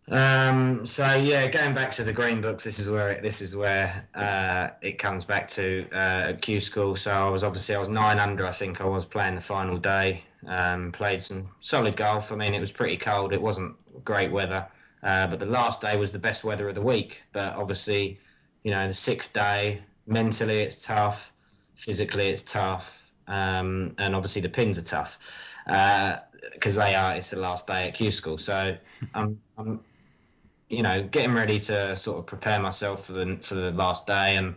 Um, so yeah, going back to the green books, this is where it, this is where uh, it comes back to uh, at Q school. So I was obviously I was nine under. I think I was playing the final day. Um, played some solid golf. I mean, it was pretty cold. It wasn't great weather. Uh, but the last day was the best weather of the week. But obviously, you know, the sixth day, mentally it's tough, physically it's tough, um, and obviously the pins are tough because uh, they are. It's the last day at Q school, so I'm, I'm, you know, getting ready to sort of prepare myself for the for the last day, and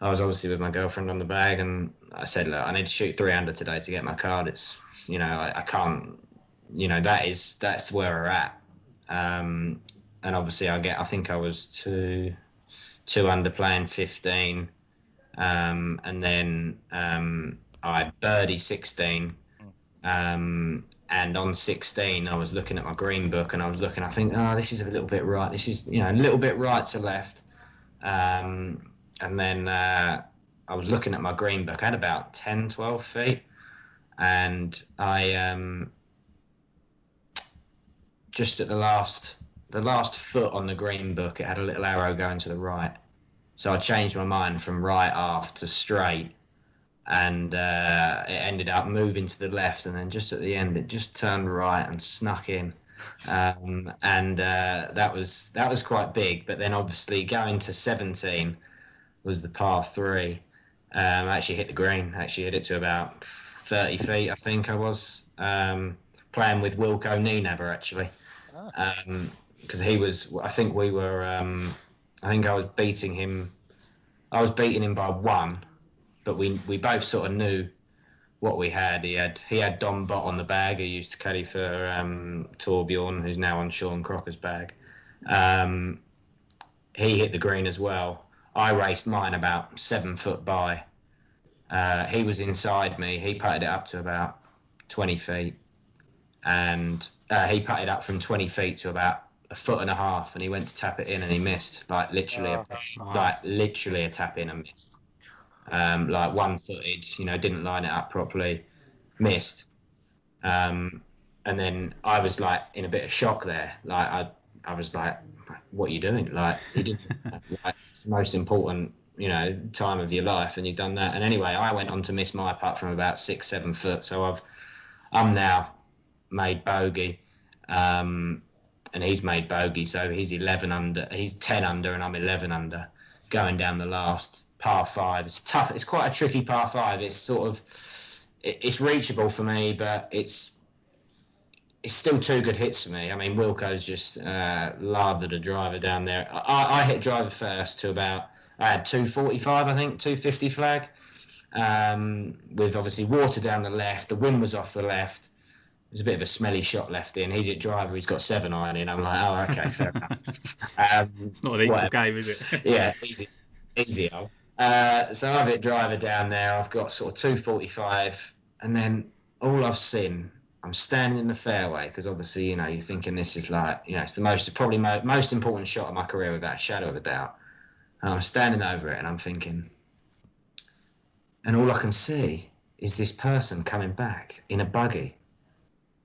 I was obviously with my girlfriend on the bag, and I said, look, I need to shoot three under today to get my card. It's, you know, I, I can't, you know, that is that's where we're at um, and obviously, I get. I think I was two two under playing 15, um, and then um, I birdie 16, um, and on 16, I was looking at my green book and I was looking, I think, oh, this is a little bit right. This is, you know, a little bit right to left. Um, and then uh, I was looking at my green book. I had about 10, 12 feet. And I um, just at the last, the last foot on the green book, it had a little arrow going to the right. So I changed my mind from right aft to straight and uh, it ended up moving to the left, and then just at the end, it just turned right and snuck in, um, and uh, that was that was quite big. But then obviously going to 17 was the par three. Um, I actually hit the green. I actually hit it to about 30 feet, I think I was um, playing with Wilco Nienaber actually, because um, he was. I think we were. Um, I think I was beating him. I was beating him by one but we we both sort of knew what we had. He had he had Dom Bott on the bag, He used to caddy for um, Torbjorn, who's now on Sean Crocker's bag. Um, he hit the green as well. I raced mine about seven foot by. Uh, he was inside me. He putted it up to about 20 feet, and uh, he putted up from 20 feet to about a foot and a half, and he went to tap it in and he missed, like literally, oh, a, like literally a tap in and missed um, like one footed, you know, didn't line it up properly, missed. Um, and then I was like in a bit of shock there. Like I, I was like, "What are you doing? Like you didn't. like, it's the most important, you know, time of your life, and you've done that." And anyway, I went on to miss my putt from about six, seven foot. So I've, I'm now made bogey, um, and he's made bogey. So he's 11 under, he's 10 under, and I'm 11 under, going down the last par five. It's tough. It's quite a tricky par five. It's sort of it's reachable for me, but it's it's still two good hits for me. I mean, Wilco's just uh, lathered a driver down there. I, I hit driver first to about I had 245, I think, 250 flag, um, with obviously water down the left. The wind was off the left. It was a bit of a smelly shot left in. He's a driver. He's got seven iron in. I'm like, oh, okay, fair enough. Um, it's not an equal whatever. game, is it? yeah, easy, easy. Uh, so I've hit driver down there. I've got sort of 245, and then all I've seen, I'm standing in the fairway because obviously, you know, you're thinking this is like, you know, it's the most, probably mo- most important shot of my career without a shadow of a doubt. And I'm standing over it and I'm thinking, and all I can see is this person coming back in a buggy.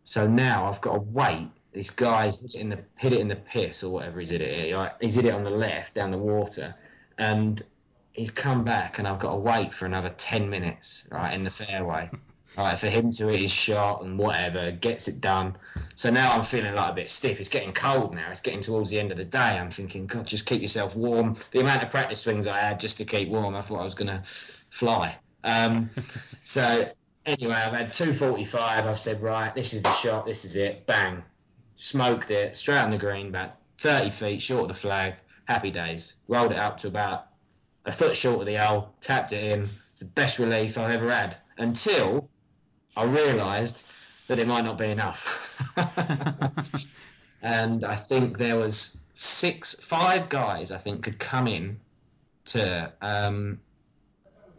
So now I've got to wait. This guy's hit it in the hit it in the piss or whatever he's hit it. Right? He's hit it on the left down the water, and he's come back and I've got to wait for another 10 minutes, right, in the fairway, right, for him to hit his shot and whatever, gets it done. So now I'm feeling like a bit stiff. It's getting cold now. It's getting towards the end of the day. I'm thinking, God, just keep yourself warm. The amount of practice swings I had just to keep warm, I thought I was going to fly. Um, so anyway, I've had 245. I've said, right, this is the shot. This is it. Bang. Smoked it straight on the green, about 30 feet short of the flag. Happy days. Rolled it up to about a foot short of the hole. tapped it in. It's the best relief I've ever had until I realised that it might not be enough. and I think there was six, five guys I think could come in to um,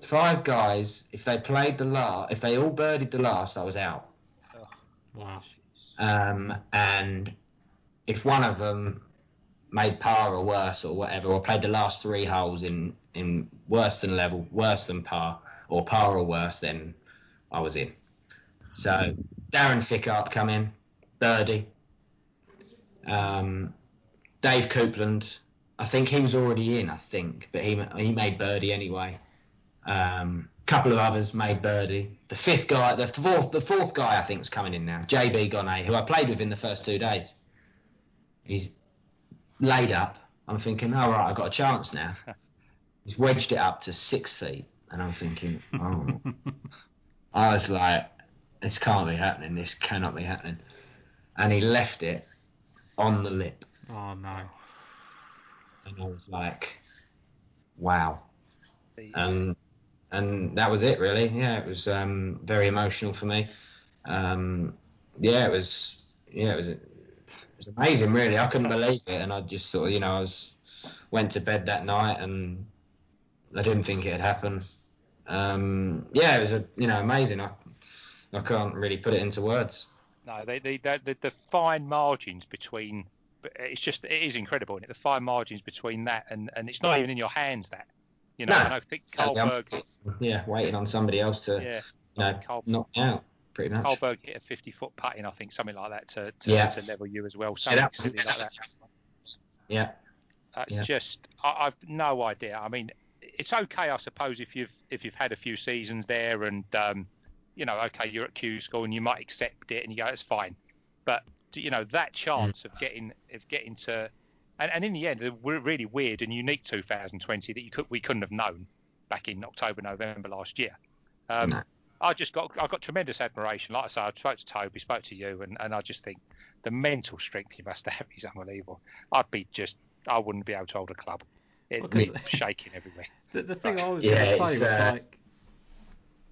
five guys. If they played the last, if they all birdied the last, I was out. Wow. Um, and if one of them made par or worse or whatever, or played the last three holes in in worse than level, worse than par, or par or worse, then I was in. So Darren Fichardt come in, birdie. Um, Dave Coupland, I think he was already in, I think, but he he made birdie anyway. A um, couple of others made birdie. The fifth guy, the fourth, the fourth guy, I think, is coming in now. JB Gonnet, who I played with in the first two days. He's laid up. I'm thinking, all right, I've got a chance now. He's wedged it up to six feet, and I'm thinking, oh. I was like, this can't be happening. This cannot be happening. And he left it on the lip. Oh no. And I was like, wow. And and that was it really. Yeah, it was um, very emotional for me. Um, yeah, it was. Yeah, it was it was amazing, really. I couldn't believe it, and I just sort of, you know, I was went to bed that night, and I didn't think it had happened. Um, yeah, it was a, you know, amazing. I I can't really put it into words. no. They, they, they, the, the fine margins between, it's just it is incredible, is it? The fine margins between that and and it's not even in your hands. That you know, No. I think Carlberg, Yeah, waiting on somebody else to yeah, you know, Carl- knock out, pretty much. Carlberg hit a 50 foot putt in, I think, something like that to to, Yeah. to level you as well. Yeah, Something that was- like that. Yeah, Uh, Yeah. Just, I, I've no idea. I mean, it's okay, I suppose, if you've if you've had a few seasons there, and um, you know, okay, you're at Q school and you might accept it, and you go, it's fine. But you know, that chance of getting of getting to, and, and in the end, we're really weird and unique 2020 that you could we couldn't have known back in October, November last year. Um, No. I just got I got tremendous admiration. Like I say, I spoke to Toby, spoke to you, and, and I just think the mental strength you must have is unbelievable. I'd be just I wouldn't be able to hold a club. It Well, be shaking everywhere. The, the thing I was Yeah, going to say it's, was uh, like,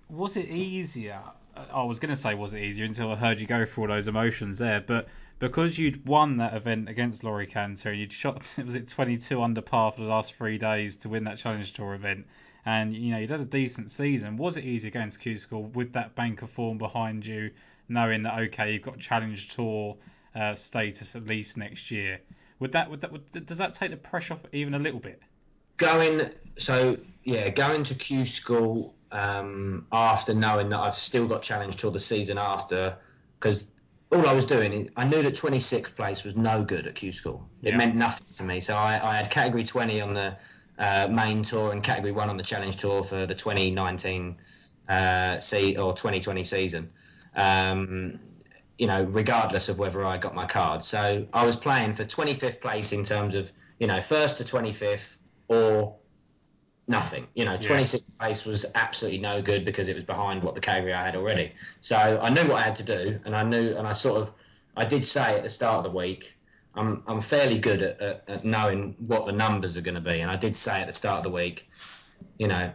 was it easier? I was going to say was it easier until I heard you go through all those emotions there, but because you'd won that event against Laurie Canter, you'd shot was it 22 under par for the last three days to win that Challenge Tour event, and you know you'd had a decent season. Was it easier going to Q School with that bank of form behind you, knowing that okay you've got Challenge Tour uh, status at least next year? Would that would that would, does that take the pressure off even a little bit? going so yeah, going to Q school um, after knowing that I've still got challenge Tour the season after, because all I was doing, I knew that 26th place was no good at Q school. It Yeah. meant nothing to me. So I, I had category 20 on the uh, main tour and category one on the challenge tour for the 2019 uh, se- or 2020 season. Um, you know, regardless of whether I got my card. So I was playing for 25th place in terms of, you know, first to 25th or nothing. You know, Yeah. 26th place was absolutely no good because it was behind what the category I had already. So I knew what I had to do, and I knew, and I sort of, I did say at the start of the week, I'm I'm fairly good at, at, at knowing what the numbers are going to be, and I did say at the start of the week, you know,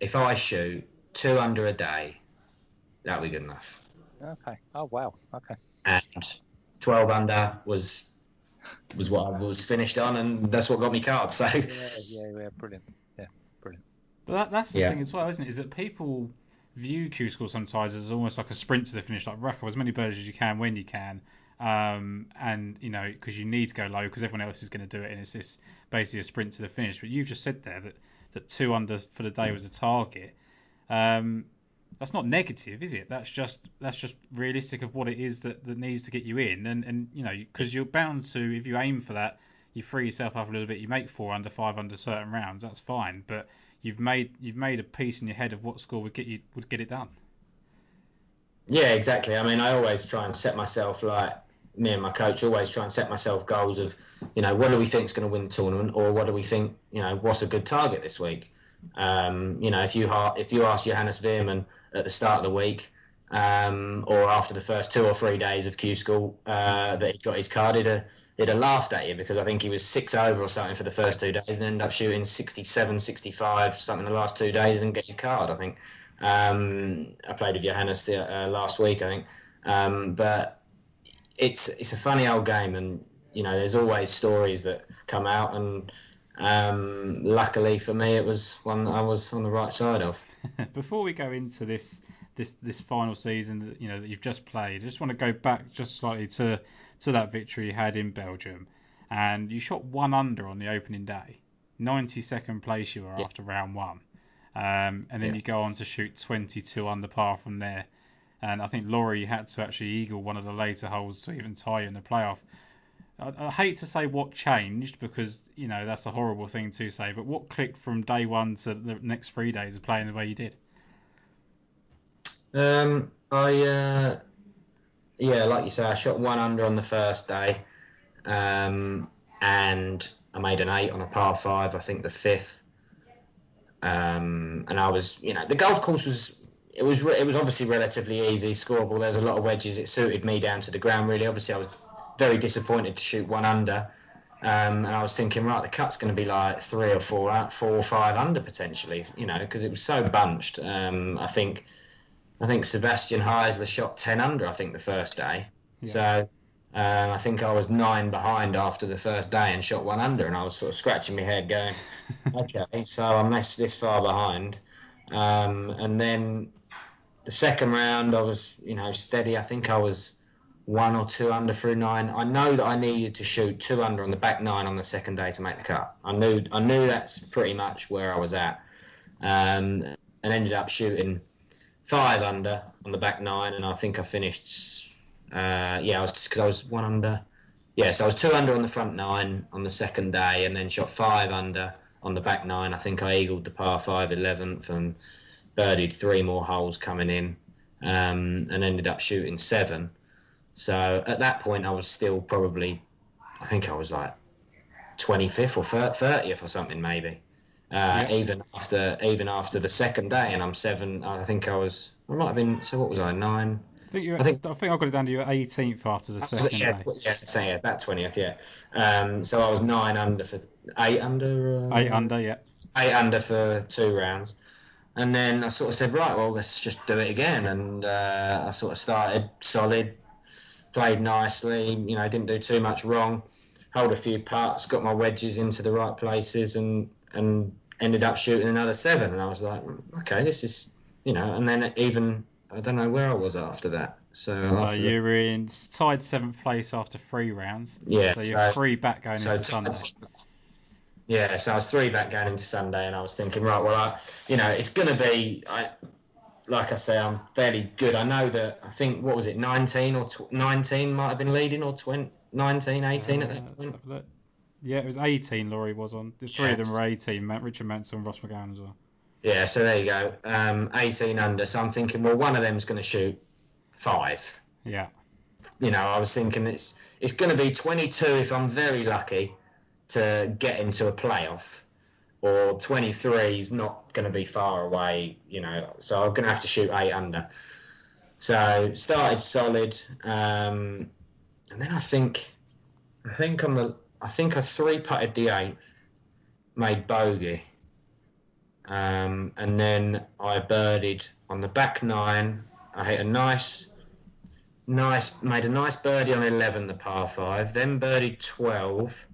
if I shoot two under a day, that'll be good enough Okay. Oh wow. Okay. and 12 under was was what I was finished on, and that's what got me cards. So Yeah, yeah, yeah. Brilliant. But that, that's the Yeah. thing as well, isn't it? Is that people view Q School sometimes as almost like a sprint to the finish, like rack up as many birds as you can when you can, um, and you know because you need to go low because everyone else is going to do it, and it's this basically a sprint to the finish. But you've just said there that that two under for the day was a target. Um, that's not negative, is it? That's just that's just realistic of what it is that, that needs to get you in, and and you know because you're bound to if you aim for that, you free yourself up a little bit. You make four under, five under certain rounds. That's fine, but you've made you've made a piece in your head of what score would get you would get it done. Yeah, exactly. I mean, I always try and set myself like me and my coach always try and set myself goals of, you know, what do we think is going to win the tournament, or what do we think, you know, what's a good target this week. Um, you know, if you ha- if you asked Johannes Veerman at the start of the week, um, or after the first two or three days of Q school uh, that he got his card, he'd have, he'd have laughed at you because I think he was six over or something for the first two days and ended up shooting 67, 65, something the last two days and get his card. I think. Um, I played with Johannes the, uh, last week, I think. Um, but it's it's a funny old game, and you know, there's always stories that come out, and um, luckily for me, it was one I was on the right side of. Before we go into this this this final season, you know that you've just played, I just want to go back just slightly to to that victory you had in Belgium, and you shot one under on the opening day, 92nd place you were Yeah. after round one, um, and then Yeah. you go on to shoot 22 under par from there, and I think Laurie had to actually eagle one of the later holes to even tie you in the playoff. I, I hate to say what changed because you know that's a horrible thing to say, but what clicked from day one to the next three days of playing the way you did? Um, I uh, yeah, like you say, I shot one under on the first day, um, and I made an eight on a par five. I think the fifth, um, and I was, you know, the golf course was. It was it was obviously relatively easy, scoreable. There's a lot of wedges. It suited me down to the ground really. Obviously, I was very disappointed to shoot one under, um, and I was thinking, right, the cut's going to be like three or four, four or five under potentially, you know, because it was so bunched. Um, I think I think Sebastian Heisele shot 10 under, I think, the first day. Yeah. So um, I think I was nine behind after the first day and shot one under, and I was sort of scratching my head going, okay, so I'm this, this far behind. Um, and then the second round, I was, you know, steady. I think I was one or two under through nine. I know that I needed to shoot two under on the back nine on the second day to make the cut. I knew I knew that's pretty much where I was at, um, and ended up shooting five under on the back nine, and I think I finished. Uh, yeah, I was because I was one under. Yeah, so I was two under on the front nine on the second day, and then shot five under on the back nine. I think I eagled the par five 11th and birdied three more holes coming in, um, and ended up shooting seven. So at that point, I was still probably, I think I was like 25th or 30th or something maybe. Uh, yeah. Even after even after the second day, and I'm seven. I think I was. I might have been. So what was I? Nine. I think. I think I think I got it down to you 18th after the second yeah, day. Yeah, say yeah, about 20th. Yeah. Um, so I was nine under for eight under. Uh, eight under, yeah. Eight under for two rounds, and then I sort of said, right, well, let's just do it again, and uh, I sort of started solid, played nicely. You know, didn't do too much wrong. Hold a few putts, got my wedges into the right places, and and ended up shooting another seven. And I was like, okay, this is, you know. And then even I don't know where I was after that. So, so you were in tied seventh place after three rounds. Yeah. So you're so, three back going so into Sunday. Yeah, so I was three back going into Sunday, and I was thinking, right, well, I, you know, it's going to be, I, like I say, I'm fairly good. I know that I think what was it, 19 or tw- 19 might have been leading, or 20, 19, 18 uh, at that point. Yeah, it was 18. Laurie was on. The three yes. of them were 18. Richard Mansell and Ross McGowan as well. Yeah, so there you go. Um, 18 under. So I'm thinking, well, one of them's going to shoot five. Yeah. You know, I was thinking it's it's going to be 22 if I'm very lucky to get into a playoff, or 23 is not going to be far away. You know, so I'm going to have to shoot eight under. So started solid, um, and then I think I think on the I think I three putted the eighth, made bogey, um, and then I birdied on the back nine. I hit a nice, nice, made a nice birdie on eleven, the par five. Then birdied twelve,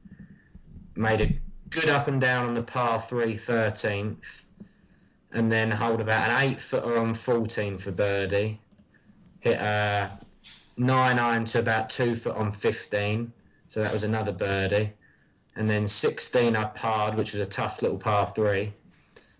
made a good up and down on the par three, 13th, and then hold about an eight footer on 14 for birdie. Hit a nine iron to about two foot on 15 so that was another birdie. And then 16 I parred, which was a tough little par three.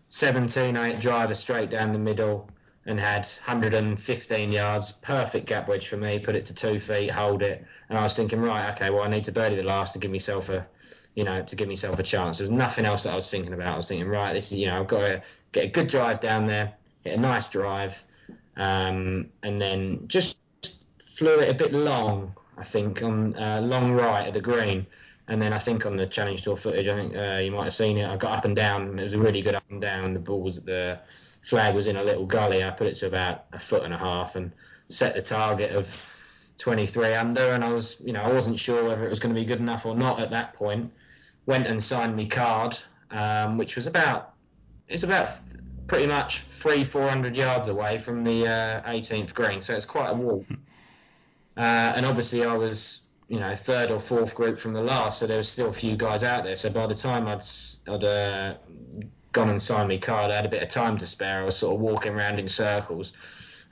17 I hit driver straight down the middle and had 115 yards, perfect gap wedge for me. Put it to two feet, hold it, and I was thinking, right, okay, well I need to birdie the last to give myself a, you know, to give myself a chance. There was nothing else that I was thinking about. I was thinking, right, this is, you know, I've got to get a good drive down there, hit a nice drive, um, and then just flew it a bit long I think, on uh, long right of the green. And then I think on the challenge tour footage, I think uh, you might have seen it. I got up and down. It was a really good up and down. The ball was the flag was in a little gully. I put it to about a foot and a half and set the target of 23 under. And I was, you know, I wasn't sure whether it was going to be good enough or not at that point. Went and signed me card, um, which was about it's about pretty much three, four hundred yards away from the uh, 18th green. So it's quite a walk. Uh, and obviously, I was you know third or fourth group from the last, so there was still a few guys out there. So by the time I'd I'd uh, gone and signed my card, I had a bit of time to spare. I was sort of walking around in circles,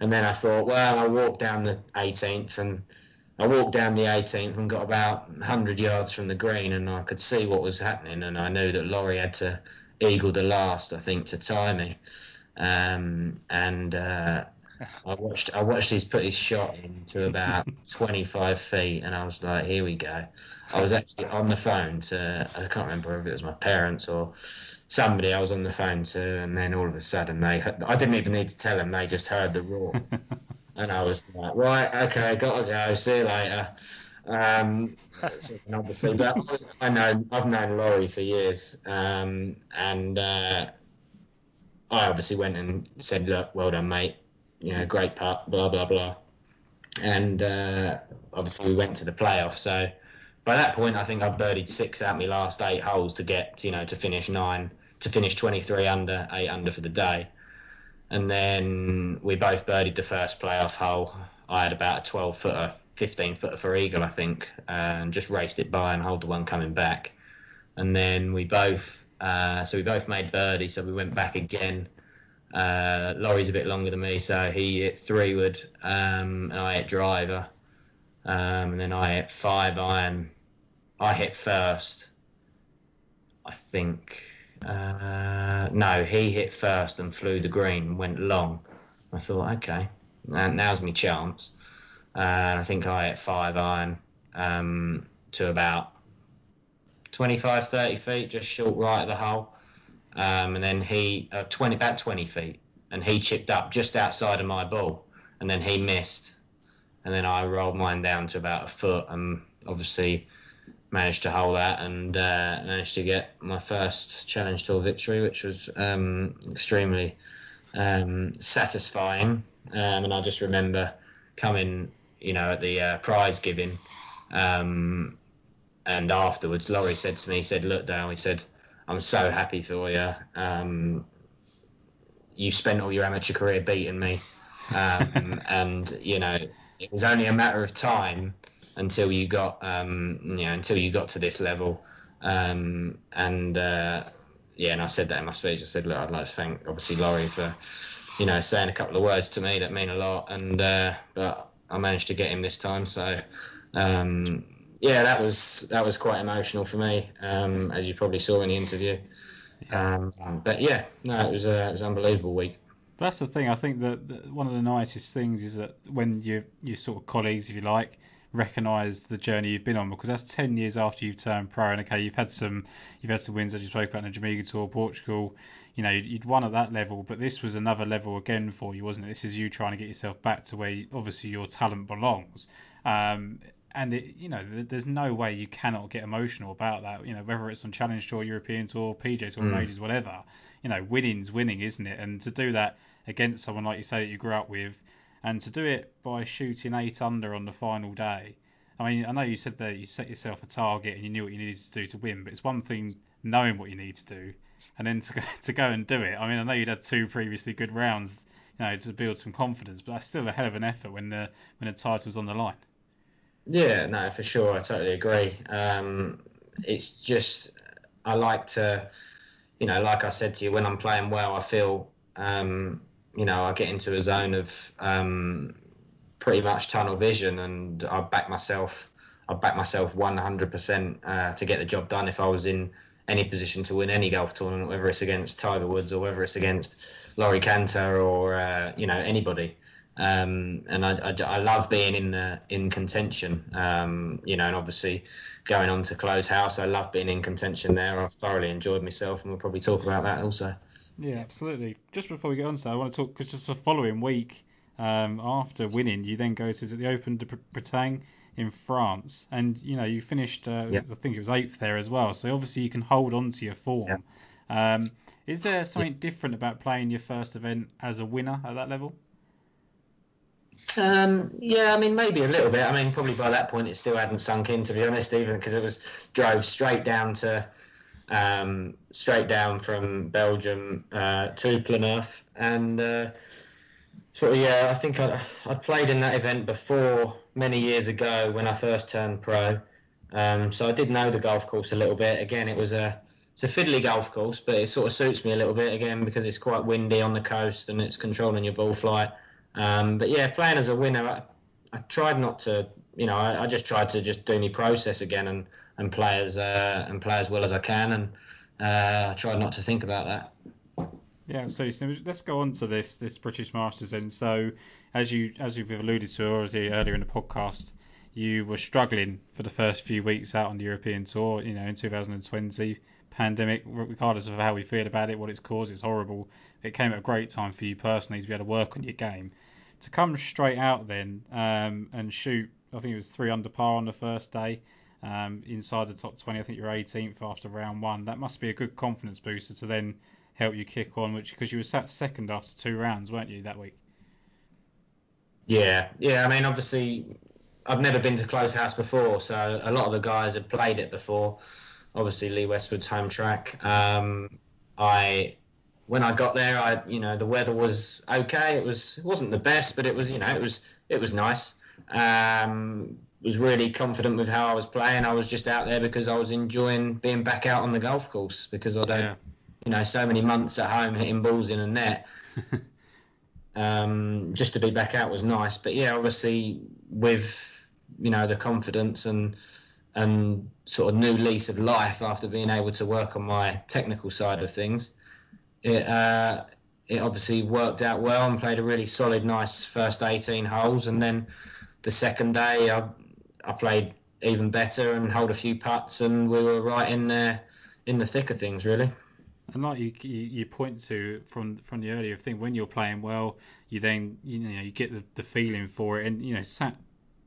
and then I thought, well, I walked down the 18th and. I walked down the 18th and got about 100 yards from the green, and I could see what was happening, and I knew that Laurie had to eagle the last, I think, to tie me. Um, and uh, I watched I watched his put his shot into about 25 feet, and I was like, here we go. I was actually on the phone to I can't remember if it was my parents or somebody I was on the phone to, and then all of a sudden they I didn't even need to tell them they just heard the roar, and I was like, right, okay, gotta go, see you later. Um, obviously, but I know I've known Laurie for years, um, and uh, I obviously went and said, look, well done, mate you know, great putt, blah blah blah. And uh, obviously we went to the playoff. So by that point, I think I birdied six out my last eight holes to get you know to finish nine, to finish 23 under, eight under for the day. And then we both birdied the first playoff hole. I had about a 12 footer, 15 footer for eagle, I think, and just raced it by and hold the one coming back. And then we both, uh, so we both made birdie. So we went back again uh, Laurie's a bit longer than me, so he hit three wood, um, and I hit driver. um, and then I hit five iron. I hit first. I think. Uh, no, he hit first and flew the green, went long. I thought, okay, now's my chance. Uh, and I think I hit five iron um, to about 25, 30 feet, just short right of the hole. Um, and then he, uh, 20, about 20 feet, and he chipped up just outside of my ball. And then he missed. And then I rolled mine down to about a foot and obviously managed to hold that and uh, managed to get my first challenge tour victory, which was um, extremely um, satisfying. Um, and I just remember coming, you know, at the uh, prize giving, um, and afterwards, Laurie said to me, he said, "Look, Dale," he said, "I'm so happy for you. Um, you spent all your amateur career beating me, um, and you know, it was only a matter of time." until you got um, you know until you got to this level um, and uh, yeah and I said that in my speech I said look I'd like to thank obviously Laurie for you know saying a couple of words to me that mean a lot and uh, but I managed to get him this time so um, yeah that was that was quite emotional for me um, as you probably saw in the interview. Um, but yeah no it was a, it was an unbelievable week. That's the thing. I think that, that one of the nicest things is that when your you sort of colleagues, if you like, recognise the journey you've been on because that's 10 years after you've turned pro and okay you've had some you've had some wins as you spoke about in the Jamaica Tour Portugal you know you'd won at that level but this was another level again for you wasn't it? This is you trying to get yourself back to where obviously your talent belongs. Um, and it, you know there's no way you cannot get emotional about that you know whether it's on Challenge Tour European Tour PJ Tour mm. Majors whatever you know winning's winning isn't it and to do that against someone like you say that you grew up with and to do it by shooting eight under on the final day. I mean, I know you said that you set yourself a target and you knew what you needed to do to win, but it's one thing knowing what you need to do, and then to go, to go and do it. I mean, I know you'd had two previously good rounds, you know, to build some confidence, but that's still a hell of an effort when the when the title's on the line. Yeah, no, for sure, I totally agree. Um, it's just I like to, you know, like I said to you, when I'm playing well, I feel um, you know, I get into a zone of um, pretty much tunnel vision, and I back myself. I back myself 100% uh, to get the job done. If I was in any position to win any golf tournament, whether it's against Tiger Woods or whether it's against Laurie Canter or uh, you know anybody. Um, and I, I, I, love being in the, in contention. Um, you know, and obviously going on to close house, I love being in contention there. I've thoroughly enjoyed myself, and we'll probably talk about that also. Yeah, absolutely. Just before we get on to that, I want to talk because just the following week um, after winning, you then go to the Open de Bretagne in France, and you know you finished. Uh, I think it was eighth there as well. So obviously you can hold on to your form. Um, is there something different about playing your first event as a winner at that level? Um, yeah, I mean, maybe a little bit. I mean, probably by that point it still hadn't sunk in, to be honest, even because it was drove straight down to um, straight down from Belgium uh, to Plymouth, and uh, sort of yeah, I think I I played in that event before many years ago when I first turned pro, um, so I did know the golf course a little bit. Again, it was a it's a fiddly golf course, but it sort of suits me a little bit again because it's quite windy on the coast and it's controlling your ball flight. Um, but yeah, playing as a winner, I, I tried not to, you know, I, I, just tried to just do my process again and and play as uh, and play as well as I can, and uh, I try not to think about that. Yeah, absolutely. So let's go on to this this British Masters then. So, as you as you've alluded to already earlier in the podcast, you were struggling for the first few weeks out on the European tour. You know, in 2020, pandemic, regardless of how we feel about it, what it's caused, it's horrible. It came at a great time for you personally to be able to work on your game. To come straight out then um, and shoot, I think it was three under par on the first day um, inside the top 20. I think you're 18th after round one. That must be a good confidence booster to then help you kick on, which because you were sat second after two rounds, weren't you, that week? Yeah, yeah. I mean, obviously, I've never been to Close House before, so a lot of the guys had played it before. Obviously, Lee Westwood's home track. Um, I when I got there, I you know the weather was okay. It was it wasn't the best, but it was you know it was it was nice. Um, was really confident with how I was playing. I was just out there because I was enjoying being back out on the golf course because I don't, yeah. you know, so many months at home hitting balls in a net. um, just to be back out was nice. But yeah, obviously with you know the confidence and and sort of new lease of life after being able to work on my technical side of things. It uh, it obviously worked out well and played a really solid, nice first 18 holes, and then the second day I I played even better and held a few putts, and we were right in there in the thick of things, really. And like you, you, point to from from the earlier thing, when you're playing well, you then you know you get the, the feeling for it, and you know sat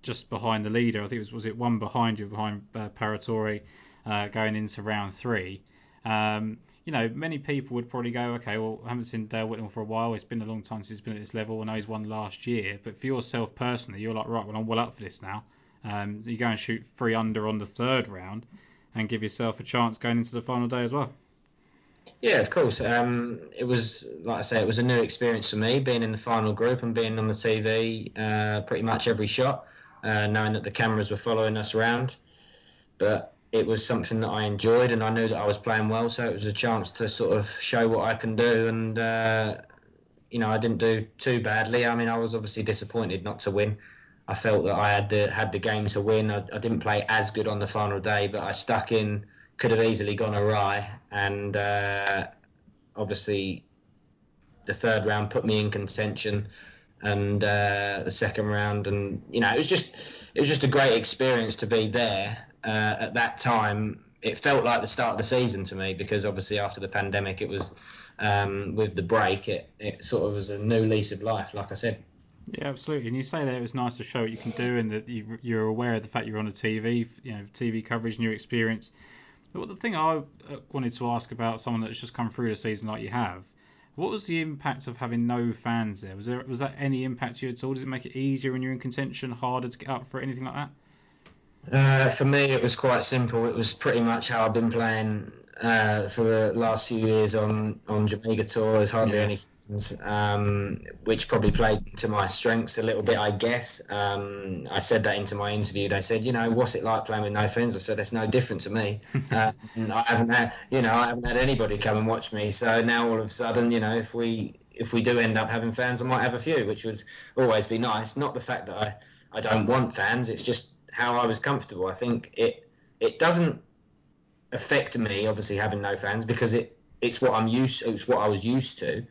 just behind the leader. I think it was was it one behind you behind uh, Paratore uh, going into round three. Um, you know, many people would probably go, okay, well, I haven't seen Dale Whitnell for a while. It's been a long time since he's been at this level. I know he's won last year, but for yourself personally, you're like, right, well, I'm well up for this now. Um, you go and shoot three under on the third round, and give yourself a chance going into the final day as well. Yeah, of course. Um, it was like I say, it was a new experience for me being in the final group and being on the TV uh, pretty much every shot, uh, knowing that the cameras were following us around. But it was something that I enjoyed, and I knew that I was playing well, so it was a chance to sort of show what I can do. And uh, you know, I didn't do too badly. I mean, I was obviously disappointed not to win. I felt that I had the had the game to win. I, I didn't play as good on the final day, but I stuck in. Could have easily gone awry, and uh, obviously, the third round put me in contention, and uh, the second round, and you know, it was just it was just a great experience to be there uh, at that time. It felt like the start of the season to me because obviously after the pandemic, it was um, with the break, it, it sort of was a new lease of life. Like I said. Yeah, absolutely. And you say that it was nice to show what you can do, and that you're aware of the fact you're on a TV, you know, TV coverage, new experience. But the thing I uh, wanted to ask about someone that's just come through the season like you have, what was the impact of having no fans there? Was there was that any impact to you at all? Does it make it easier when you're in contention, harder to get up for it, anything like that? Uh, for me, it was quite simple. It was pretty much how I've been playing uh, for the last few years on on Jamega tour. There's hardly yeah. any fans, um, which probably played to my strengths a little bit, I guess. Um, I said that into my interview. They said, you know, what's it like playing with no fans? I said, it's no different to me. uh, I haven't had, you know, I haven't had anybody come and watch me. So now all of a sudden, you know, if we if we do end up having fans, I might have a few, which would always be nice. Not the fact that I I don't want fans. It's just how I was comfortable. I think it it doesn't affect me obviously having no fans because it it's what I'm used it's what I was used to,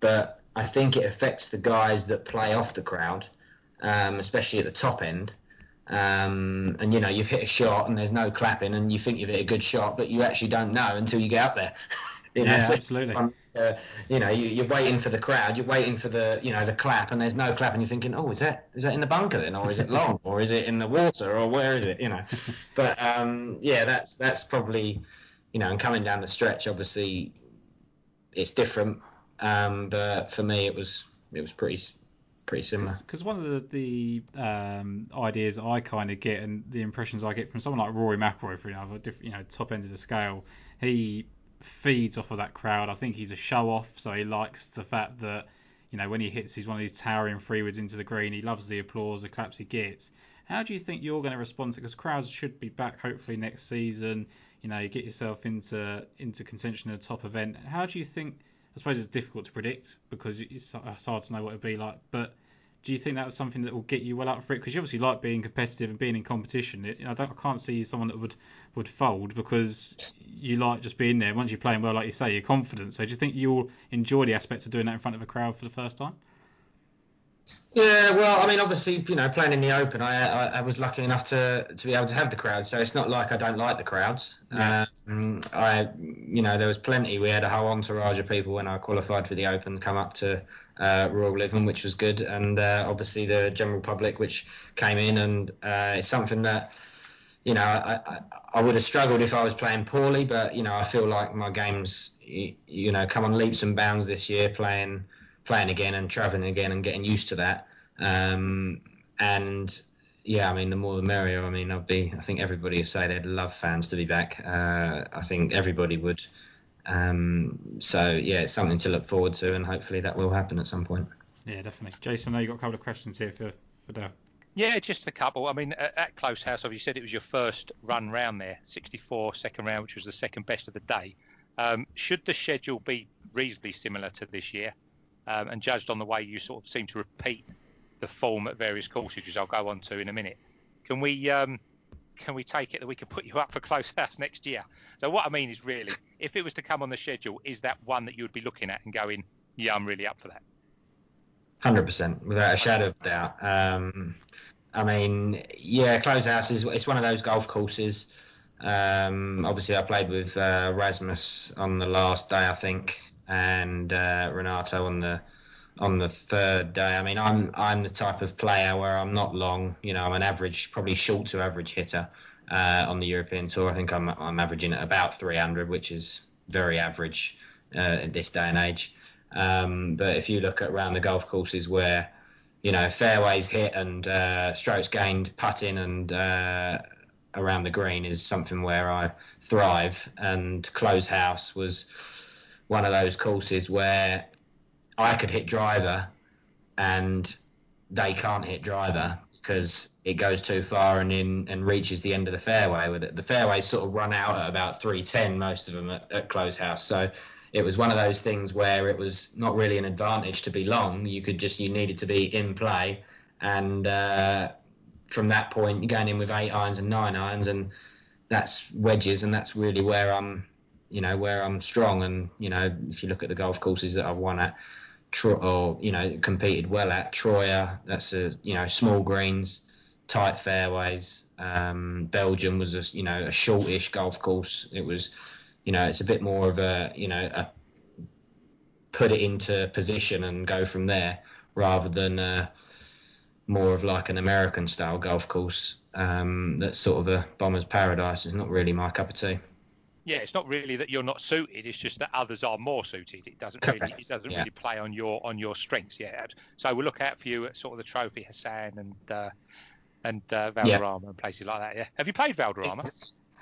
but I think it affects the guys that play off the crowd, um, especially at the top end. Um, and you know you've hit a shot and there's no clapping and you think you've hit a good shot, but you actually don't know until you get up there. you know, yeah, so absolutely. Uh, you know, you, are waiting for the crowd, you're waiting for the, you know, the clap, and there's no clap, and you're thinking, oh, is that is that in the bunker then, or is it long, or is it in the water, or where is it, you know? but um, yeah, that's that's probably, you know, and coming down the stretch, obviously, it's different. Um, but for me, it was it was pretty pretty similar. Because one of the, the um, ideas I kind of get and the impressions I get from someone like Rory McIlroy, for example, you know, top end of the scale, he feeds off of that crowd. I think he's a show off, so he likes the fact that you know when he hits, he's one of these towering freewoods into the green. He loves the applause, the claps he gets. How do you think you're going to respond to? Because crowds should be back hopefully next season. You know, you get yourself into into contention at a top event. How do you think? I suppose it's difficult to predict because it's hard to know what it'd be like. But do you think that was something that will get you well up for it? Because you obviously like being competitive and being in competition. It, I don't, I can't see someone that would would fold because you like just being there. Once you're playing well, like you say, you're confident. So do you think you'll enjoy the aspects of doing that in front of a crowd for the first time? Yeah, well, I mean, obviously, you know, playing in the Open, I, I, I, was lucky enough to, to be able to have the crowd. So it's not like I don't like the crowds. Yeah. Um, I, you know, there was plenty. We had a whole entourage of people when I qualified for the Open come up to uh, Royal Lytham, which was good, and uh, obviously the general public, which came in, and uh, it's something that. You know, I, I, I would have struggled if I was playing poorly, but you know, I feel like my games, you, you know, come on leaps and bounds this year, playing playing again and traveling again and getting used to that. Um, and yeah, I mean, the more the merrier. I mean, I'd be. I think everybody would say they'd love fans to be back. Uh, I think everybody would. Um, so yeah, it's something to look forward to, and hopefully that will happen at some point. Yeah, definitely. Jason, I know you got a couple of questions here for for Dale. Yeah, just a couple. I mean, at Close House, you said it was your first run round there, 64 second round, which was the second best of the day. Um, should the schedule be reasonably similar to this year? um, and judged on the way you sort of seem to repeat the form at various courses, which I'll go on to in a minute. can we um, can we take it that we can put you up for close house next year? So what I mean is really, if it was to come on the schedule, is that one that you would be looking at and going, yeah, I'm really up for that? Hundred percent, without a shadow of doubt. Um, I mean, yeah, close house is it's one of those golf courses. Um, obviously, I played with uh, Rasmus on the last day, I think, and uh, Renato on the on the third day. I mean, I'm I'm the type of player where I'm not long. You know, I'm an average, probably short to average hitter uh, on the European tour. I think I'm I'm averaging at about 300, which is very average uh, in this day and age. Um, but if you look at around the golf courses where you know fairways hit and uh, strokes gained, putting and uh, around the green is something where I thrive. And close house was one of those courses where I could hit driver and they can't hit driver because it goes too far and in and reaches the end of the fairway with it. The fairways sort of run out at about 310, most of them at, at close house. So it was one of those things where it was not really an advantage to be long. You could just you needed to be in play, and uh, from that point you're going in with eight irons and nine irons, and that's wedges, and that's really where I'm, you know, where I'm strong. And you know, if you look at the golf courses that I've won at, or you know, competed well at Troia, that's a you know small greens, tight fairways. Um, Belgium was a you know a shortish golf course. It was you know, it's a bit more of a, you know, a put it into position and go from there rather than uh, more of like an American style golf course. Um, that's sort of a bomber's paradise. It's not really my cup of tea. Yeah, it's not really that you're not suited. It's just that others are more suited. It doesn't Correct. really, it doesn't yeah. really play on your on your strengths. Yeah, so we'll look out for you at sort of the Trophy Hassan and uh, and uh, Valderrama yeah. and places like that. Yeah, have you played Valderrama?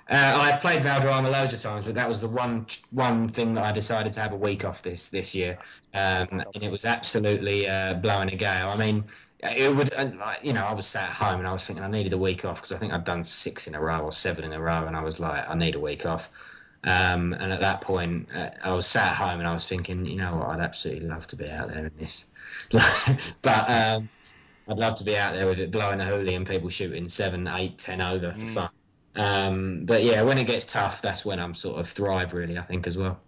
Uh, I played Valderrama loads of times, but that was the one one thing that I decided to have a week off this this year, um, and it was absolutely uh, blowing a gale. I mean, it would, uh, you know, I was sat at home and I was thinking I needed a week off because I think I'd done six in a row or seven in a row, and I was like, I need a week off. Um, and at that point, uh, I was sat at home and I was thinking, you know what, I'd absolutely love to be out there in this, but. Um, I'd love to be out there with it blowing a hoolie and people shooting seven, eight, ten over for mm. fun. Um, but yeah, when it gets tough, that's when I'm sort of thrive really. I think as well.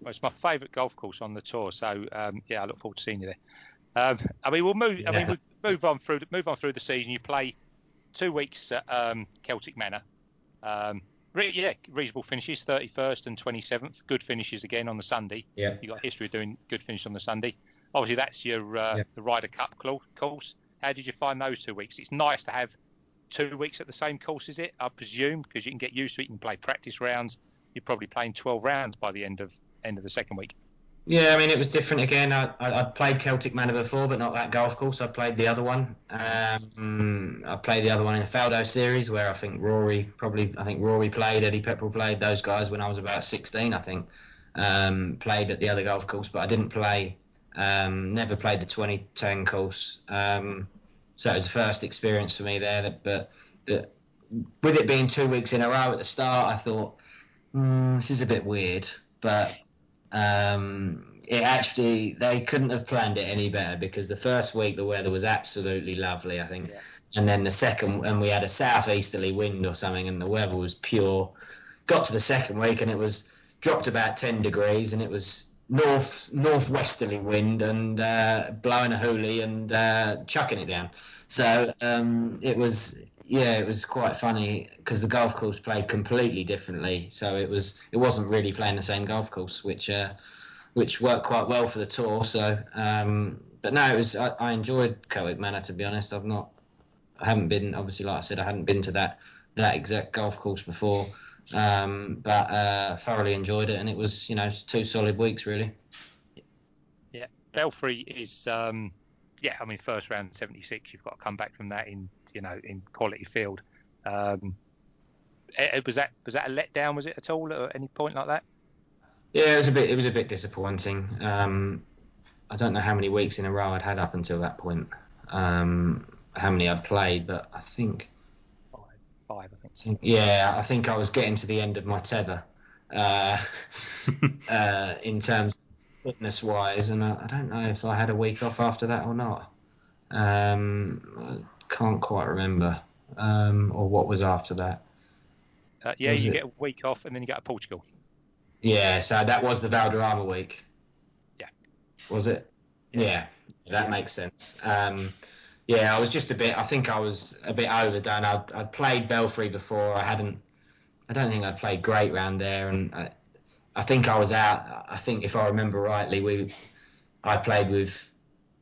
well it's my favourite golf course on the tour, so um, yeah, I look forward to seeing you there. Um, I mean, we'll move. I mean, we'll move on through move on through the season. You play two weeks at um, Celtic Manor. Um, re- yeah, reasonable finishes, 31st and 27th. Good finishes again on the Sunday. Yeah. You got history of doing good finish on the Sunday. Obviously, that's your uh, yeah. the Ryder Cup course. How did you find those two weeks? It's nice to have two weeks at the same course, is it? I presume because you can get used to it. You can play practice rounds. You're probably playing 12 rounds by the end of end of the second week. Yeah, I mean it was different again. I, I played Celtic Manor before, but not that golf course. I played the other one. Um, I played the other one in the Faldo series, where I think Rory probably, I think Rory played, Eddie Pepperell played those guys when I was about 16. I think um, played at the other golf course, but I didn't play. Um, never played the 2010 course. Um, so it was the first experience for me there. but that with it being two weeks in a row at the start, I thought mm, this is a bit weird. But um, it actually they couldn't have planned it any better because the first week the weather was absolutely lovely, I think. Yeah. And then the second, and we had a southeasterly wind or something, and the weather was pure. Got to the second week, and it was dropped about ten degrees, and it was north northwesterly wind and uh, blowing a hoolie and uh, chucking it down. So um, it was yeah, it was quite funny because the golf course played completely differently. So it was it wasn't really playing the same golf course, which uh, which worked quite well for the tour. So um, but no, it was I, I enjoyed Celtic Manor to be honest. I've not I haven't been obviously like I said I hadn't been to that that exact golf course before. Um, but uh, thoroughly enjoyed it, and it was you know two solid weeks really. Yeah, Belfry is um, yeah. I mean, first round seventy six. You've got to come back from that in you know in quality field. Um, it, eh, was that was that a letdown? Was it at all at any point like that? Yeah, it was a bit. It was a bit disappointing. Um, I don't know how many weeks in a row I'd had up until that point. Um, how many I'd played, but I think five, I think. Yeah, I think I was getting to the end of my tether uh, uh, in terms of fitness wise, and I, I, don't know if I had a week off after that or not. Um, I can't quite remember. um, or what was after that? Uh, yeah, Was you it- get a week off and then you get to Portugal. Yeah, so that was the Valderrama week. Yeah. Was it? Yeah, that makes sense. Um, yeah, I was just a bit. I think I was a bit overdone. I'd, I'd played Belfry before. I hadn't. I don't think I'd played great round there, and I, I think I was out. I think if I remember rightly, we I played with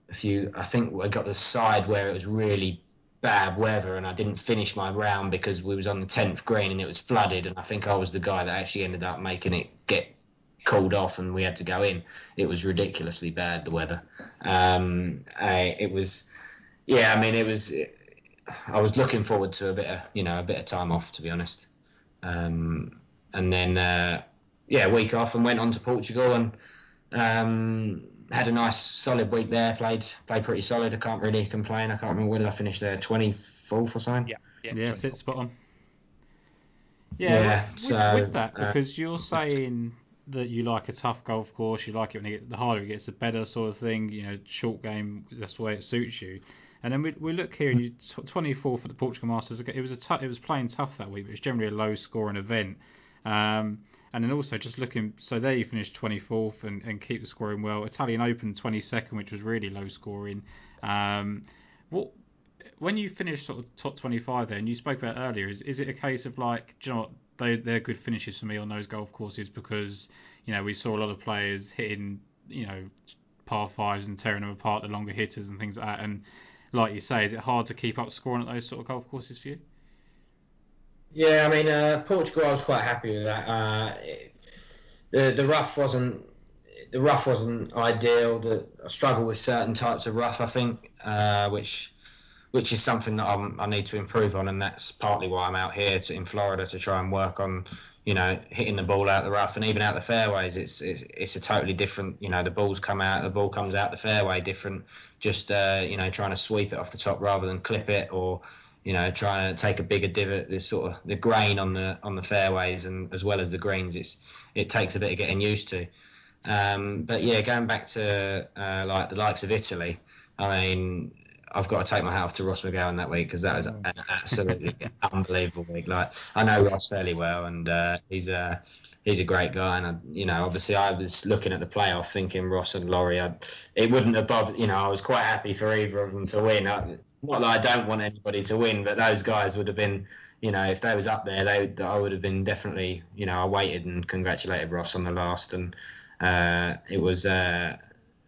a few. I think I got the side where it was really bad weather, and I didn't finish my round because we was on the tenth green and it was flooded, and I think I was the guy that actually ended up making it get called off, and we had to go in. It was ridiculously bad the weather. Um, I, it was, yeah. I mean, it was. I was looking forward to a bit of, you know, a bit of time off, to be honest. Um, and then, uh, yeah, week off and went on to Portugal and um, had a nice solid week there. Played played pretty solid. I can't really complain. I can't remember when did I finish there, twenty fourth or something. Yeah, yeah, Yeah, 24. sit spot on. Yeah, Yeah, with, so, with that, uh, because you're saying that you like a tough golf course, you like it when it get, the harder it gets, the better sort of thing. You know, short game, that's the way it suits you. And then we, we look here, and you t- 24 for the Portugal Masters. It was a it was playing tough that week, but it's generally a low scoring event. Um, and then also just looking, so there you finished 24th and, and keep the scoring well. Italian Open 22nd, which was really low scoring. Um, what when you finish sort of top 25 there, and you spoke about earlier, is, is it a case of like, do you know what, they, they're good finishes for me on those golf courses because, you know, we saw a lot of players hitting, you know, par fives and tearing them apart, the longer hitters and things like that. And like you say, is it hard to keep up scoring at those sort of golf courses for you? Yeah, I mean, uh, Portugal, I was quite happy with that. Uh, it- the the rough wasn't the rough wasn't ideal. The, I struggle with certain types of rough, I think, uh, which which is something that I'm, I need to improve on, and that's partly why I'm out here to, in Florida to try and work on, you know, hitting the ball out the rough and even out the fairways. It's it's, it's a totally different, you know, the balls come out, the ball comes out the fairway different. Just uh, you know, trying to sweep it off the top rather than clip it or you know, trying to take a bigger divot. This sort of the grain on the on the fairways and as well as the greens. It's it takes a bit of getting used to. Um, but yeah, going back to uh, like the likes of Italy, I mean, I've got to take my hat off to Ross McGowan that week because that was an absolutely unbelievable week. Like I know Ross fairly well, and uh, he's a he's a great guy. And I, you know, obviously, I was looking at the playoff, thinking Ross and Laurie. I, it wouldn't bothered. You know, I was quite happy for either of them to win. I, not that I don't want anybody to win, but those guys would have been. You know, if they was up there, they I would have been definitely. You know, I waited and congratulated Ross on the last, and uh, it was uh,